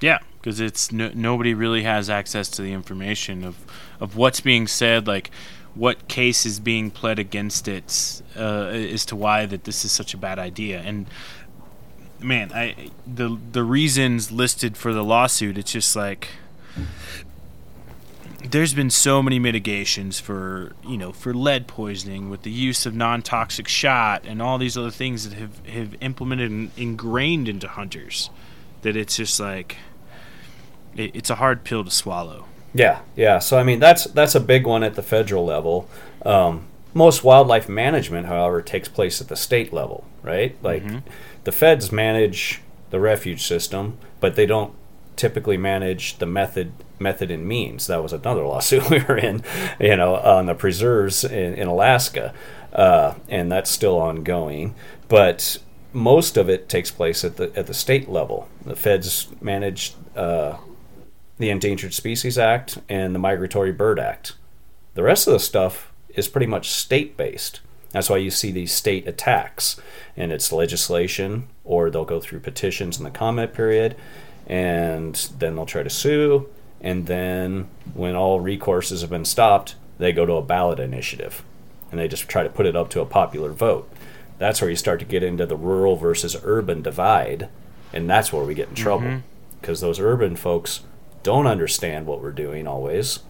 Yeah, because it's no, nobody really has access to the information of of what's being said, like what case is being pled against it, uh, as to why that this is such a bad idea. And man, I the the reasons listed for the lawsuit, it's just like there's been so many mitigations for you know for lead poisoning with the use of non-toxic shot and all these other things that have have implemented and ingrained into hunters that it's just like it, it's a hard pill to swallow. Yeah, yeah. So I mean, that's that's a big one at the federal level. Um, most wildlife management, however, takes place at the state level, right? Like mm-hmm. the feds manage the refuge system, but they don't typically manage the method method and means. That was another lawsuit (laughs) we were in, you know, on the preserves in, in Alaska, uh, and that's still ongoing. But most of it takes place at the at the state level. The feds manage uh, the Endangered Species Act and the Migratory Bird Act. The rest of the stuff is pretty much state based. That's why you see these state attacks, and it's legislation, or they'll go through petitions in the comment period, and then they'll try to sue, and then when all recourses have been stopped, they go to a ballot initiative, and they just try to put it up to a popular vote. That's where you start to get into the rural versus urban divide, and that's where we get in trouble because mm-hmm. those urban folks don't understand what we're doing always.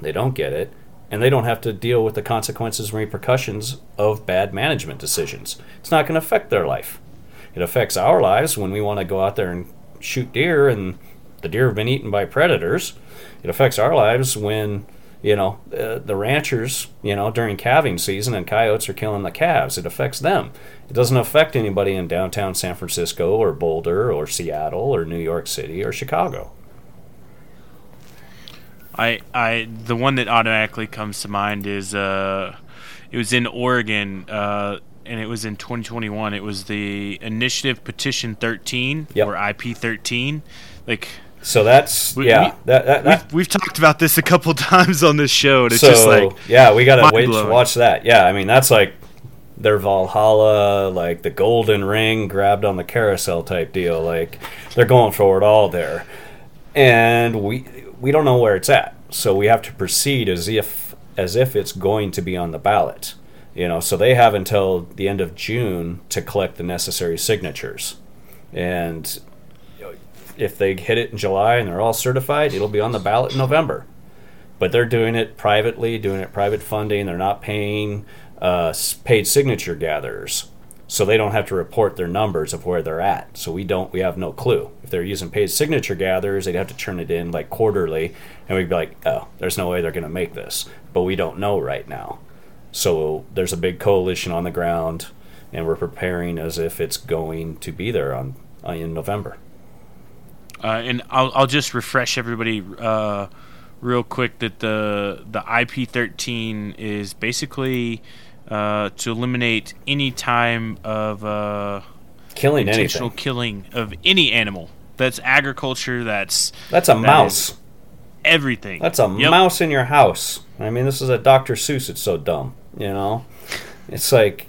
They don't get it, and they don't have to deal with the consequences and repercussions of bad management decisions. It's not going to affect their life. It affects our lives when we want to go out there and shoot deer and the deer have been eaten by predators. It affects our lives when you know uh, the ranchers you know during calving season and coyotes are killing the calves it affects them it doesn't affect anybody in downtown san francisco or boulder or seattle or new york city or chicago I I the one that automatically comes to mind is uh, it was in Oregon. Uh, and it was in 2021. It was the Initiative Petition 13 yep. or IP 13. Like, so that's we, yeah. We, that, that, that. We've, we've, talked about this a couple (laughs) times on this show. And it's so, just like yeah, we gotta wait to watch that. Yeah, I mean that's like their Valhalla, like the golden ring grabbed on the carousel type deal. Like they're going for it all there, and we we don't know where it's at, so we have to proceed as if as if it's going to be on the ballot. You know, so they have until the end of June to collect the necessary signatures, and if they hit it in July and they're all certified, it'll be on the ballot in November. But they're doing it privately, doing it private funding. They're not paying uh, paid signature gatherers so they don't have to report their numbers of where they're at. So we don't, we have no clue. If they're using paid signature gatherers, they'd have to turn it in like quarterly, and we'd be like, oh, there's no way they're going to make this. But we don't know right now. So there's a big coalition on the ground, and we're preparing as if it's going to be there on, on in November. Uh, and I'll, I'll just refresh everybody uh, real quick that the the IP13 is basically uh, to eliminate any time of uh, killing intentional anything. killing of any animal. That's agriculture. That's that's a that mouse. Everything. That's a yep. mouse in your house. I mean, this is a Dr. Seuss. It's so dumb. You know, it's like,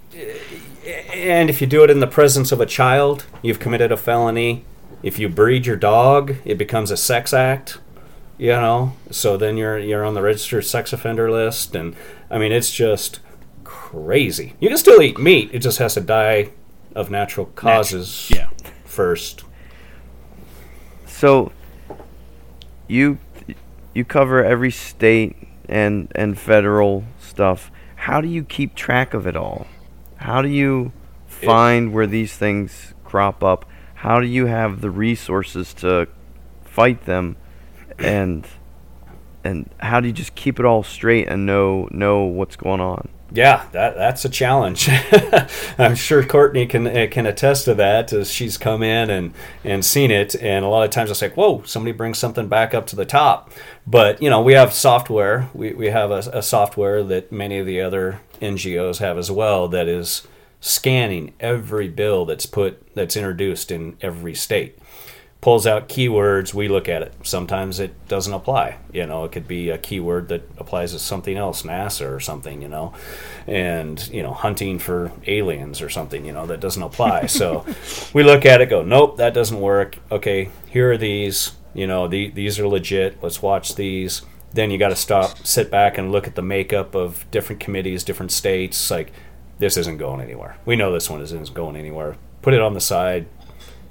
and if you do it in the presence of a child, you've committed a felony. If you breed your dog, it becomes a sex act. You know, so then you're you're on the registered sex offender list, and I mean, it's just crazy. You can still eat meat; it just has to die of natural causes. Yeah. First. So, you you cover every state and and federal stuff. How do you keep track of it all? How do you find it, where these things crop up? How do you have the resources to fight them? And and how do you just keep it all straight and know know what's going on? Yeah, that that's a challenge. (laughs) I'm sure Courtney can eh, can attest to that as she's come in and and seen it. And a lot of times I say, "Whoa, somebody brings something back up to the top." But you know, we have software. We we have a, a software that many of the other NGOs have as well that is scanning every bill that's put that's introduced in every state pulls out keywords, we look at it. Sometimes it doesn't apply. You know, it could be a keyword that applies to something else, NASA or something, you know, and, you know, hunting for aliens or something, you know, that doesn't apply. (laughs) so we look at it, go, nope, that doesn't work. Okay, here are these, you know, the, these are legit. Let's watch these. Then you got to stop, sit back and look at the makeup of different committees, different states. Like, this isn't going anywhere. We know this one isn't going anywhere. Put it on the side,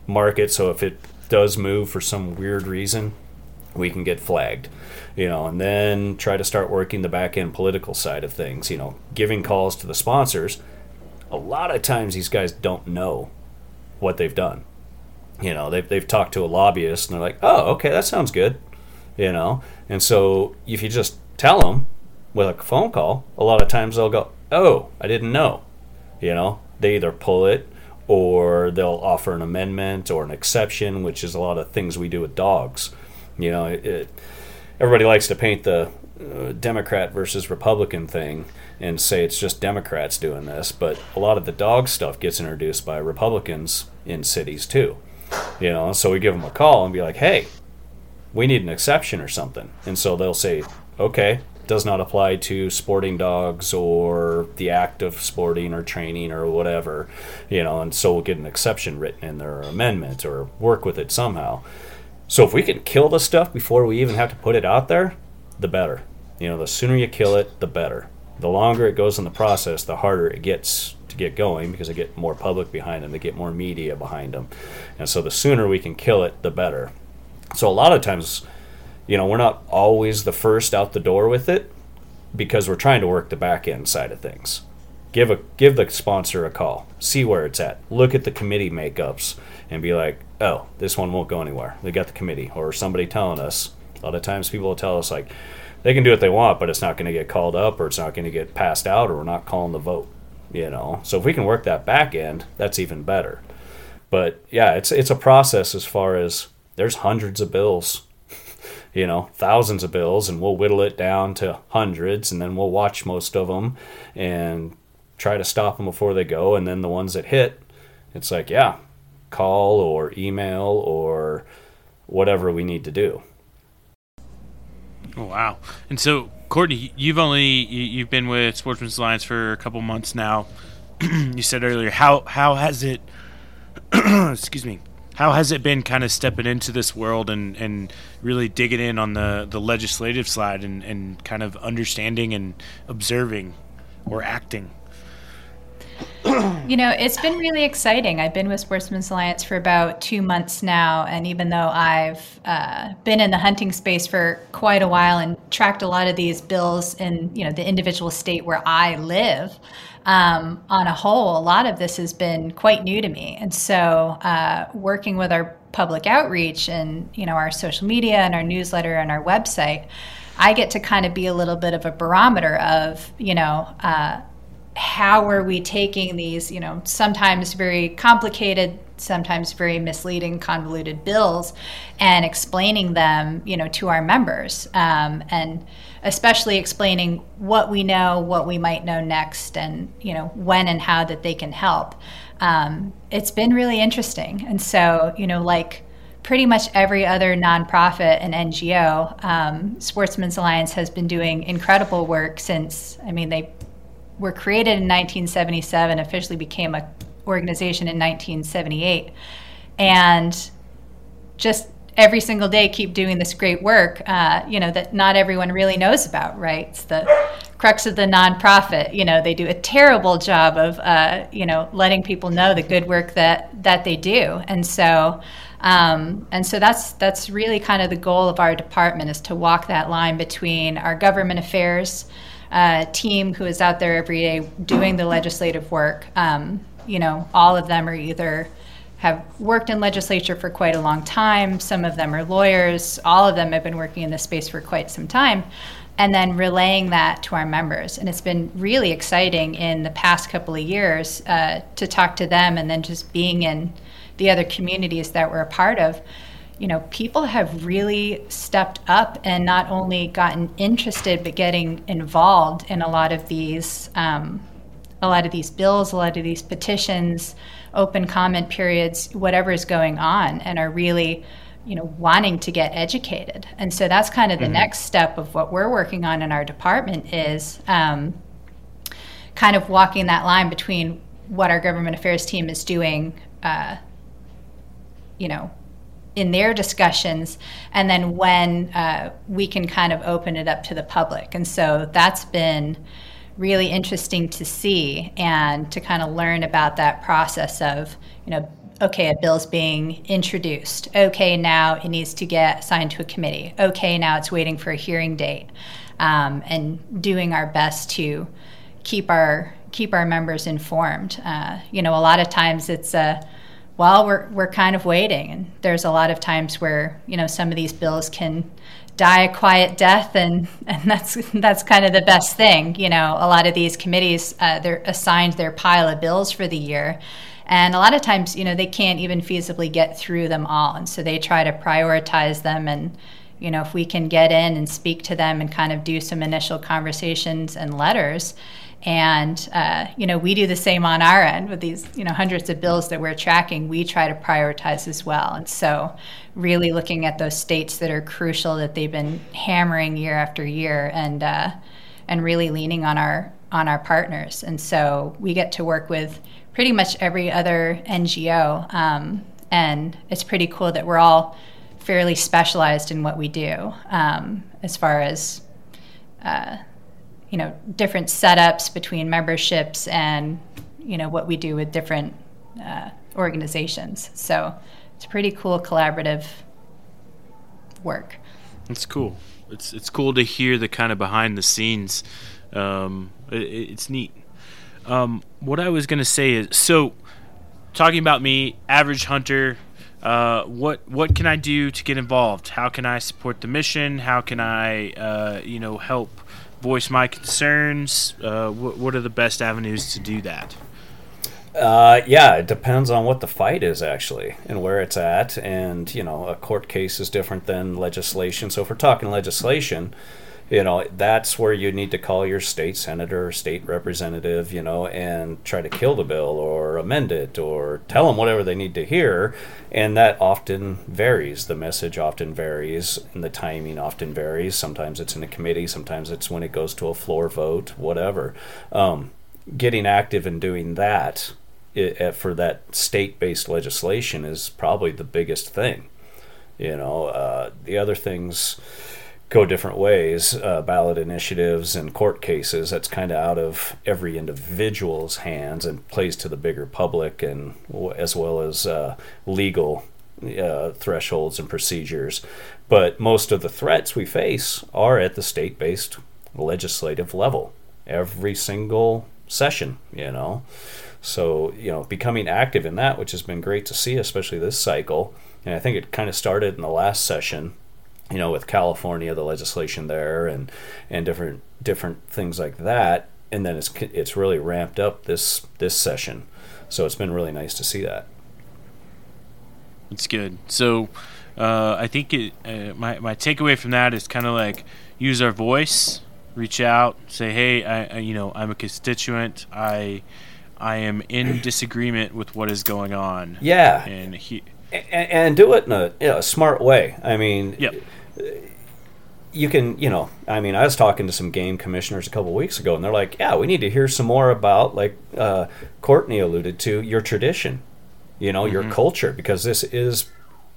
mark it so if it does move for some weird reason, we can get flagged you know and then try to start working the back end political side of things you know giving calls to the sponsors a lot of times these guys don't know what they've done you know they've, they've talked to a lobbyist and they're like oh okay that sounds good you know and so if you just tell them with a phone call a lot of times they'll go oh i didn't know. You know they either pull it or they'll offer an amendment or an exception which is a lot of things we do with dogs. You know it, it, everybody likes to paint the uh, democrat versus republican thing and say it's just democrats doing this but a lot of the dog stuff gets introduced by republicans in cities too. You know so we give them a call and be like hey we need an exception or something. And so they'll say okay does not apply to sporting dogs or the act of sporting or training or whatever you know and so we'll get an exception written in their amendment or work with it somehow. So if we can kill the stuff before we even have to put it out there the better. You know the sooner you kill it the better. The longer it goes in the process the harder it gets to get going because they get more public behind them they get more media behind them. And so the sooner we can kill it the better. So a lot of times you know we're not always the first out the door with it because we're trying to work the back end side of things. Give a give the sponsor a call see where it's at. Look at the committee makeups and be like oh this one won't go anywhere. They got the committee or somebody telling us. A lot of times people will tell us like they can do what they want but it's not going to get called up or it's not going to get passed out or we're not calling the vote you know? So if we can work that back end that's even better. But yeah it's it's a process as far as there's hundreds of bills you know thousands of bills and we'll whittle it down to hundreds and then we'll watch most of them and try to stop them before they go. And then the ones that hit it's like yeah call or email or whatever we need to do. Oh wow. And so courtney you've only you've been with sportsmen's alliance for a couple months now. (clears throat) You said earlier how how has it (clears throat) excuse me how has it been kind of stepping into this world and, and really digging in on the, the legislative side and, and kind of understanding and observing or acting? You know, it's been really exciting. I've been with Sportsmen's Alliance for about two months now, and even though I've uh, been in the hunting space for quite a while and tracked a lot of these bills in you know the individual state where I live, um, on a whole, a lot of this has been quite new to me. And so, uh, working with our public outreach and you know our social media and our newsletter and our website, I get to kind of be a little bit of a barometer of you know. Uh, how are we taking these, you know, sometimes very complicated, sometimes very misleading, convoluted bills, and explaining them, you know, to our members, um, and especially explaining what we know, what we might know next, and you know, when and how that they can help. Um, it's been really interesting, and so you know, like pretty much every other nonprofit and NGO, um, Sportsmen's Alliance has been doing incredible work since. I mean, they were created in 1977, officially became a organization in 1978, and just every single day keep doing this great work. Uh, you know that not everyone really knows about. Right? It's the crux of the nonprofit. You know they do a terrible job of uh, you know letting people know the good work that that they do, and so. Um, and so that's that's really kind of the goal of our department is to walk that line between our government affairs uh, team who is out there every day doing the legislative work. Um, you know, all of them are either have worked in legislature for quite a long time. Some of them are lawyers. All of them have been working in this space for quite some time. And then relaying that to our members. And it's been really exciting in the past couple of years uh, to talk to them and then just being in the other communities that we're a part of you know, people have really stepped up and not only gotten interested, but getting involved in a lot of these, um, a lot of these bills, a lot of these petitions, open comment periods, whatever is going on, and are really, you know, wanting to get educated. And so that's kind of the mm-hmm. next step of what we're working on in our department is um, kind of walking that line between what our government affairs team is doing. Uh, you know, in their discussions, and then when uh, we can kind of open it up to the public. And so that's been really interesting to see and to kind of learn about that process of, you know, okay, a bill's being introduced. Okay, now it needs to get assigned to a committee. Okay, now it's waiting for a hearing date, um, and doing our best to keep our keep our members informed. Uh, you know, a lot of times it's a well, we're we're kind of waiting, and there's a lot of times where you know some of these bills can die a quiet death, and and that's that's kind of the best thing. You know, a lot of these committees uh, they're assigned their pile of bills for the year. And a lot of times, you know, they can't even feasibly get through them all. And so they try to prioritize them. And, you know, if we can get in and speak to them and kind of do some initial conversations and letters, and uh, you know, we do the same on our end with these you know hundreds of bills that we're tracking. We try to prioritize as well, and so really looking at those states that are crucial that they've been hammering year after year, and uh, and really leaning on our on our partners. And so we get to work with pretty much every other NGO, um, and it's pretty cool that we're all fairly specialized in what we do um, as far as uh, you know different setups between memberships and you know what we do with different uh, organizations. So it's pretty cool collaborative work. It's cool. It's it's cool to hear the kind of behind the scenes. Um, it, it's neat. Um, what I was gonna say is so talking about me, average hunter. Uh, what what can I do to get involved? How can I support the mission? How can I uh, you know help voice my concerns? Uh, what, what are the best avenues to do that? Uh, yeah, it depends on what the fight is actually and where it's at. And, you know, a court case is different than legislation. So if we're talking legislation, you know, that's where you need to call your state senator or state representative, you know, and try to kill the bill or amend it or tell them whatever they need to hear. And that often varies. The message often varies and the timing often varies. Sometimes it's in a committee, sometimes it's when it goes to a floor vote, whatever. Um, getting active and doing that it, for that state-based legislation is probably the biggest thing. You know, uh, the other things go different ways. Uh, ballot initiatives and court cases that's kind of out of every individual's hands and plays to the bigger public and as well as uh, legal uh, thresholds and procedures. But most of the threats we face are at the state-based legislative level. Every single session, you know. So, you know, becoming active in that, which has been great to see, especially this cycle. And I think it kind of started in the last session, you know, with California, the legislation there, and and different different things like that. And then it's it's really ramped up this this session. So it's been really nice to see that. It's good. So uh, I think it, uh, my my takeaway from that is kind of like use our voice, reach out, say, hey, I, I you know I'm a constituent. I I am in (clears throat) disagreement with what is going on. Yeah, and he and, and do it in a, know, a smart way. I mean, yep. You can, you know, I mean, I was talking to some game commissioners a couple weeks ago, and they're like, "Yeah, we need to hear some more about, like uh, Courtney alluded to, your tradition, you know, mm-hmm. your culture, because this is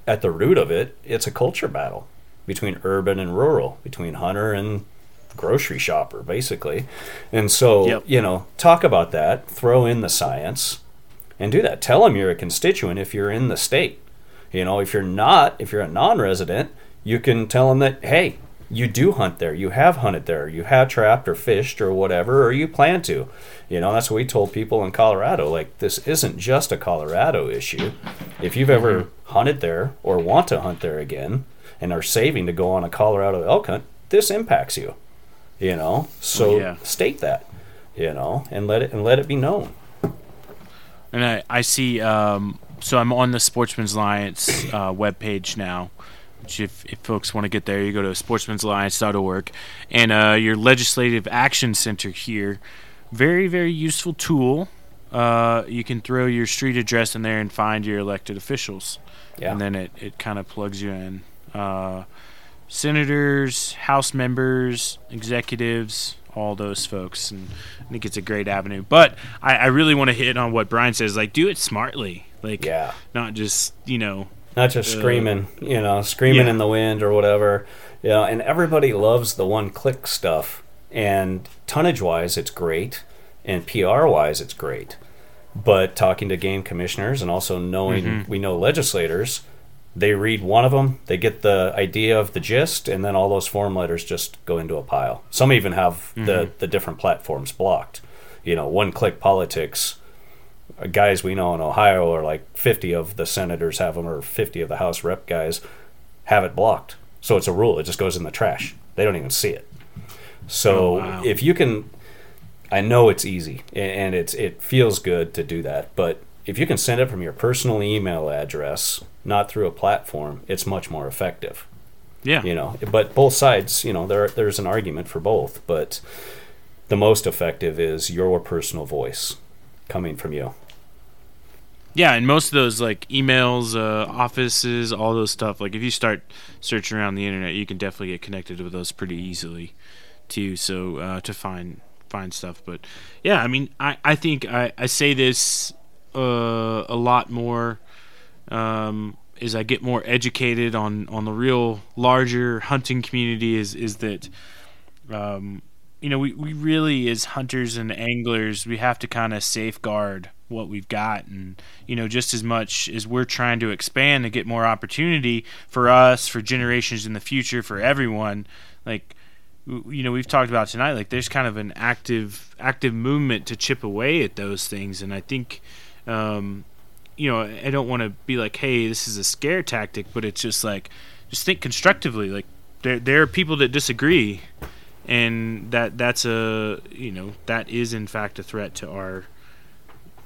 at the root of it. It's a culture battle between urban and rural, between hunter and grocery shopper, basically. And so, yep. you know, talk about that, throw in the science, and do that. Tell them you're a constituent if you're in the state. You know, if you're not, if you're a non resident, you can tell them that, hey, you do hunt there, you have hunted there, you have trapped or fished or whatever, or you plan to. You know, that's what we told people in Colorado. Like, this isn't just a Colorado issue. If you've ever mm-hmm. hunted there or want to hunt there again and are saving to go on a Colorado elk hunt, this impacts you you know so yeah. state that you know and let it and let it be known and i i see um so i'm on the sportsmen's alliance uh, webpage now which if, if folks want to get there you go to sportsmensalliance.org and uh, your legislative action center here very very useful tool. Uh, you can throw your street address in there and find your elected officials. Yeah. and then it, it kind of plugs you in. Uh, senators, House members, executives, all those folks, and I think it's a great avenue. But I, I really want to hit on what Brian says, like do it smartly, like yeah, not just you know, not just uh, screaming, you know, screaming yeah. in the wind or whatever, you know. And everybody loves the one click stuff, and tonnage wise, it's great, and PR wise, it's great. But talking to game commissioners and also knowing Mm-hmm. we know legislators, they read one of them, they get the idea of the gist, and then all those form letters just go into a pile. Some even have the, Mm-hmm. the different platforms blocked. You know, one click politics. Guys we know in Ohio are like 50 of the senators have them, or 50 of the House rep guys have it blocked. So it's a rule. It just goes in the trash. They don't even see it. So Oh, wow. if you can, I know it's easy and it's it feels good to do that, but if you can send it from your personal email address, not through a platform, it's much more effective. Yeah. You know, but both sides, you know, there there's an argument for both, but the most effective is your personal voice coming from you. Yeah, and most of those like emails, uh, offices, all those stuff. Like if you start searching around the internet, you can definitely get connected with those pretty easily, too. So uh, to find find stuff, but yeah, I mean, I I think I I say this uh, a lot more um, as I get more educated on on the real larger hunting community. Is is that um, you know, we, we really, as hunters and anglers, we have to kind of safeguard what we've got. And, you know, just as much as we're trying to expand and get more opportunity for us, for generations in the future, for everyone, like, you know, we've talked about tonight, like, there's kind of an active, active movement to chip away at those things. And I think, um, you know, I don't want to be like, hey, this is a scare tactic, but it's just like, just think constructively. Like, there, there are people that disagree and that that's a you know that is in fact a threat to our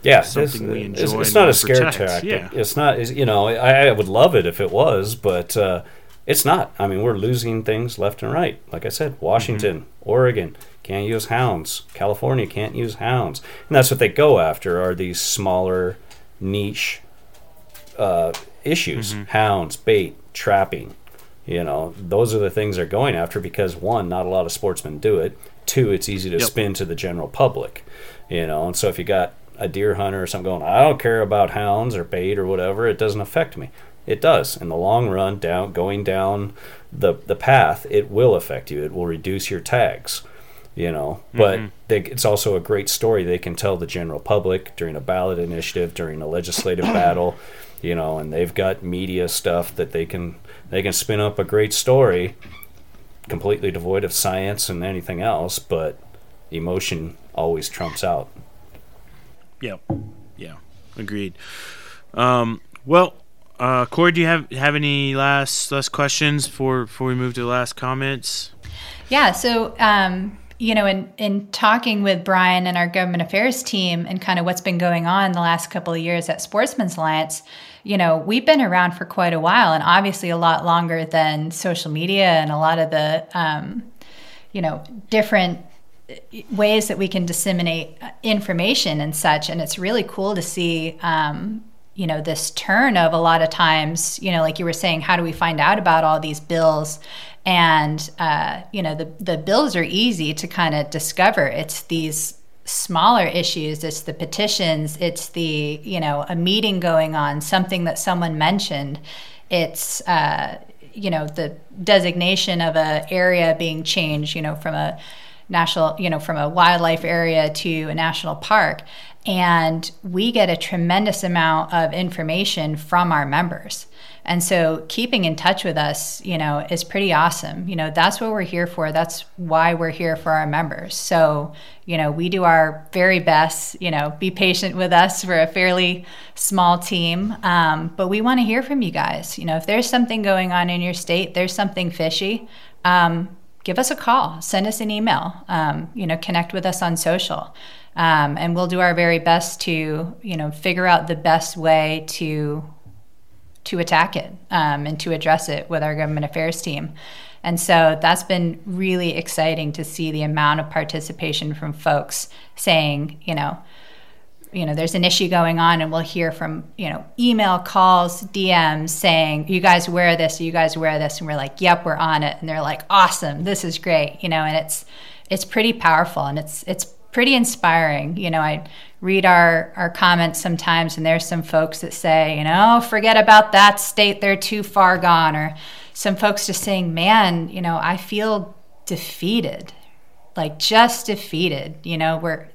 Yeah, Something it's, we enjoy it's and not a scare protect, tactic. yeah. It's not. It's, you know, I, I would love it if it was, but uh, it's not. I mean, we're losing things left and right. Like I said, Washington, Mm-hmm. Oregon can't use hounds. California can't use hounds, and that's what they go after are these smaller niche uh, issues: Mm-hmm. hounds, bait, trapping. You know, those are the things they're going after because one, not a lot of sportsmen do it. Two, it's easy to Yep. spin to the general public. You know, and so if you got a deer hunter or something going, I don't care about hounds or bait or whatever, it doesn't affect me. It does. In the long run, down going down the the path, it will affect you. It will reduce your tags. You know, but mm-hmm. they, it's also a great story they can tell the general public during a ballot initiative, during a legislative (clears throat) battle, you know, and they've got media stuff that they can they can spin up a great story completely devoid of science and anything else, but emotion always trumps out. yeah yeah agreed um well uh Kory do you have have any last last questions before before we move to the last comments Yeah. So, um, you know, in, in talking with Brian and our government affairs team and kind of what's been going on the last couple of years at Sportsmen's Alliance, you know, we've been around for quite a while and obviously a lot longer than social media and a lot of the, um, you know, different ways that we can disseminate uh, information and such. And it's really cool to see, um, you know, this turn of a lot of times, you know, like you were saying, how do we find out about all these bills? And, uh, you know, the, the bills are easy to kind of discover. It's these smaller issues it's the petitions it's the you know a meeting going on something that someone mentioned. It's uh, you know the designation of a area being changed you know from a national you know from a wildlife area to a national park. And we get a tremendous amount of information from our members and so keeping in touch with us you know is pretty awesome. You know that's what we're here for. That's why we're here for our members. So you know we do our very best you know be patient with us. We're a fairly small team. Um, but we want to hear from you guys. You know if there's something going on in your state there's something fishy um, give us a call. Send us an email. Um, you know connect with us on social. Um, and we'll do our very best to you know figure out the best way to to attack it um, and to address it with our government affairs team. And so that's been really exciting to see the amount of participation from folks saying, you know, you know, there's an issue going on, and we'll hear from, you know, email calls, DMs saying, you guys wear this, you guys wear this. And we're like, yep, we're on it. And they're like, awesome, this is great, you know, and it's, it's pretty powerful and it's, it's pretty inspiring. You know, I read our, our comments sometimes, and there's some folks that say, you know, oh, forget about that state, they're too far gone. Or some folks just saying, man, you know, I feel defeated, like just defeated. You know, we're,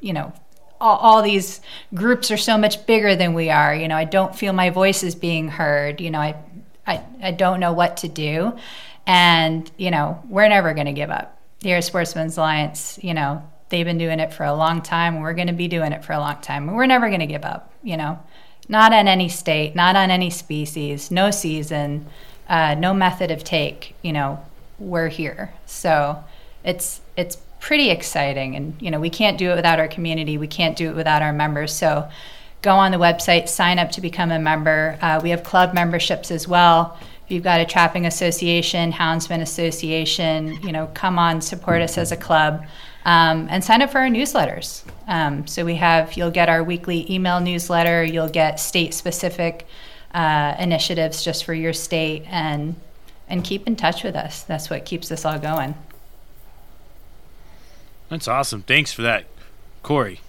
you know, all, all, these groups are so much bigger than we are. You know, I don't feel my voice is being heard. You know, I, I, I don't know what to do. And, you know, we're never going to give up. Here at Sportsmen's Alliance, you know, they've been doing it for a long time. We're going to be doing it for a long time. We're never going to give up, you know, not on any state, not on any species, no season, uh, no method of take, you know, we're here. So it's, it's pretty exciting. And, you know, we can't do it without our community. We can't do it without our members. So go on the website, sign up to become a member. Uh, we have club memberships as well. If you've got a trapping association, houndsman association, you know, come on, support us as a club. Um, and sign up for our newsletters. Um, so we have, you'll get our weekly email newsletter, you'll get state specific uh, initiatives just for your state, and and keep in touch with us. That's what keeps us all going. That's awesome. Thanks for that, Corey.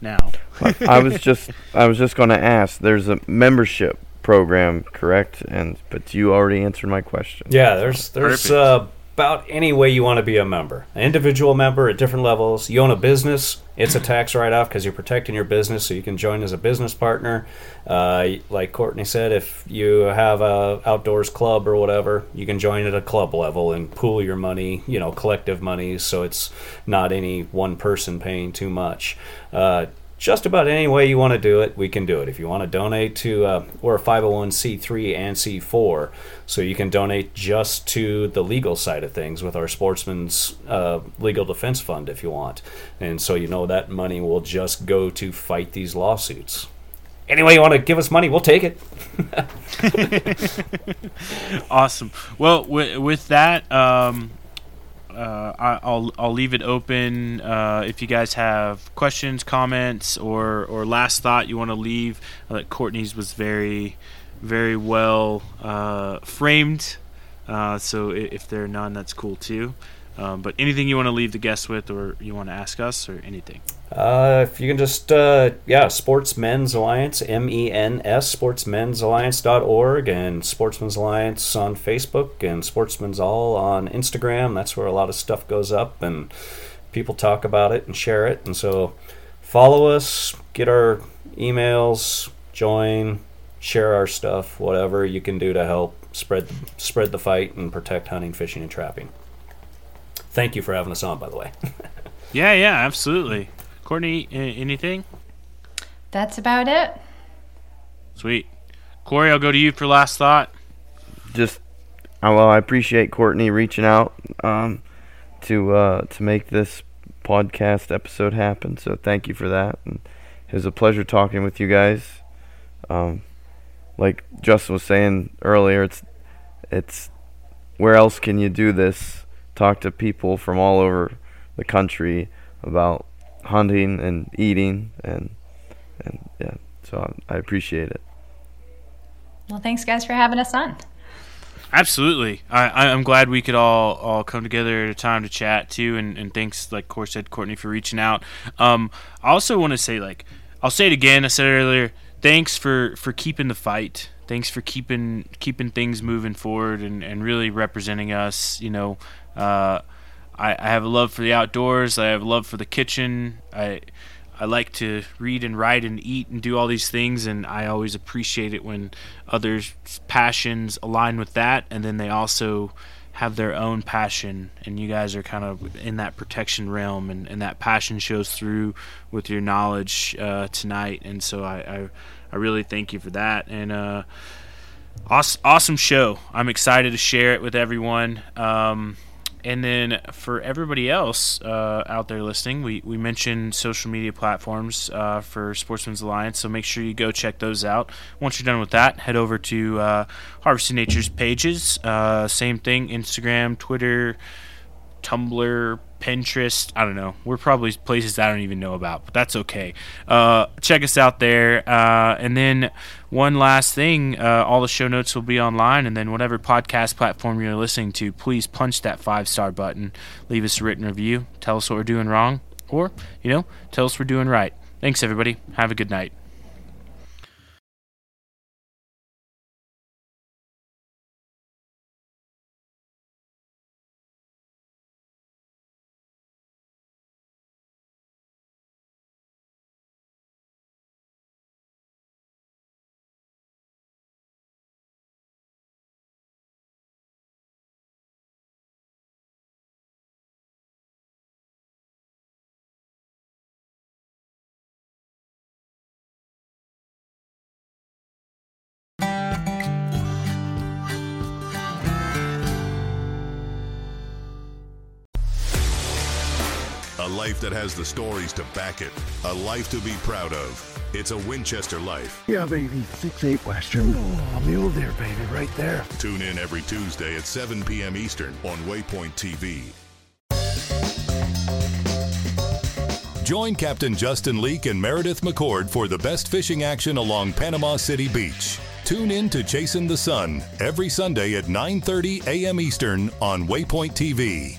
Now, I was just I was just going to ask. There's a membership program, correct? And but you already answered my question. Yeah, there's there's uh, about any way you want to be a member. An individual member at different levels. You own a business, it's a tax write off because you're protecting your business, so you can join as a business partner. Uh, like Courtney said, if you have a outdoors club or whatever, you can join at a club level and pool your money, you know, collective money, so it's not any one person paying too much. Uh, just about any way you want to do it, we can do it. If you want to donate to, uh, we're a 501c3 and C4, so you can donate just to the legal side of things with our Sportsmen's uh, Legal Defense Fund if you want. And so you know that money will just go to fight these lawsuits. Anyway, you want to give us money, we'll take it. (laughs) (laughs) awesome. Well, with, with that, um, uh, I, will I'll leave it open uh, if you guys have questions, comments, or or last thought you want to leave. Uh, Courtney's was very, very well uh, framed. Uh, so if there are none, that's cool too. Um, but anything you want to leave the guests with, or you want to ask us, or anything. Uh, if you can just, uh, yeah, Sportsmen's Alliance, M E N S, sportsmensalliance.org, and Sportsmen's Alliance on Facebook, and Sportsmen's All on Instagram. That's where a lot of stuff goes up, and people talk about it and share it. And so follow us, get our emails, join, share our stuff, whatever you can do to help spread spread the fight and protect hunting, fishing, and trapping. Thank you for having us on, by the way. (laughs) yeah, yeah, absolutely. Courtney, anything? That's about it. Sweet. Kory, I'll go to you for last thought. Just, well, I appreciate Courtney reaching out um, to uh, to make this podcast episode happen. So thank you for that. And it was a pleasure talking with you guys. Um, like Justin was saying earlier, it's it's where else can you do this? Talk to people from all over the country about hunting and eating and and yeah so I, I appreciate it. Well thanks guys for having us on. Absolutely. I, i'm glad we could all all come together at a time to chat too and, and thanks like Kory said courtney for reaching out. Um i also want to say like i'll say it again i said it earlier thanks for for keeping the fight. Thanks for keeping keeping things moving forward and and really representing us you know uh I, I have a love for the outdoors. I have a love for the kitchen. I I like to read and write and eat and do all these things, and I always appreciate it when others' passions align with that, and then they also have their own passion, and you guys are kind of in that protection realm, and, and that passion shows through with your knowledge uh, tonight, and so I, I, I really thank you for that, and uh, awesome, awesome show. I'm excited to share it with everyone. Um, and then for everybody else uh, out there listening, we, we mentioned social media platforms uh, for Sportsmen's Alliance, so make sure you go check those out. Once you're done with that, head over to uh, Harvesting Nature's pages. Uh, same thing Instagram, Twitter, Tumblr, Pinterest. I don't know. We're probably places I don't even know about, but that's okay. Uh, check us out there. Uh, and then one last thing uh, all the show notes will be online. And then whatever podcast platform you're listening to, please punch that five star button. Leave us a written review. Tell us what we're doing wrong. Or, you know, tell us we're doing right. Thanks, everybody. Have a good night. Life that has the stories to back it. A life to be proud of. It's a Winchester life. Yeah, baby. 6 8 Western. Oh, mule deer, baby, right there. Tune in every Tuesday at 7 p.m. Eastern on Waypoint TV. Join Captain Justin Leake and Meredith McCord for the best fishing action along Panama City Beach. Tune in to Chasing the Sun every Sunday at 9:30 a.m. Eastern on Waypoint TV.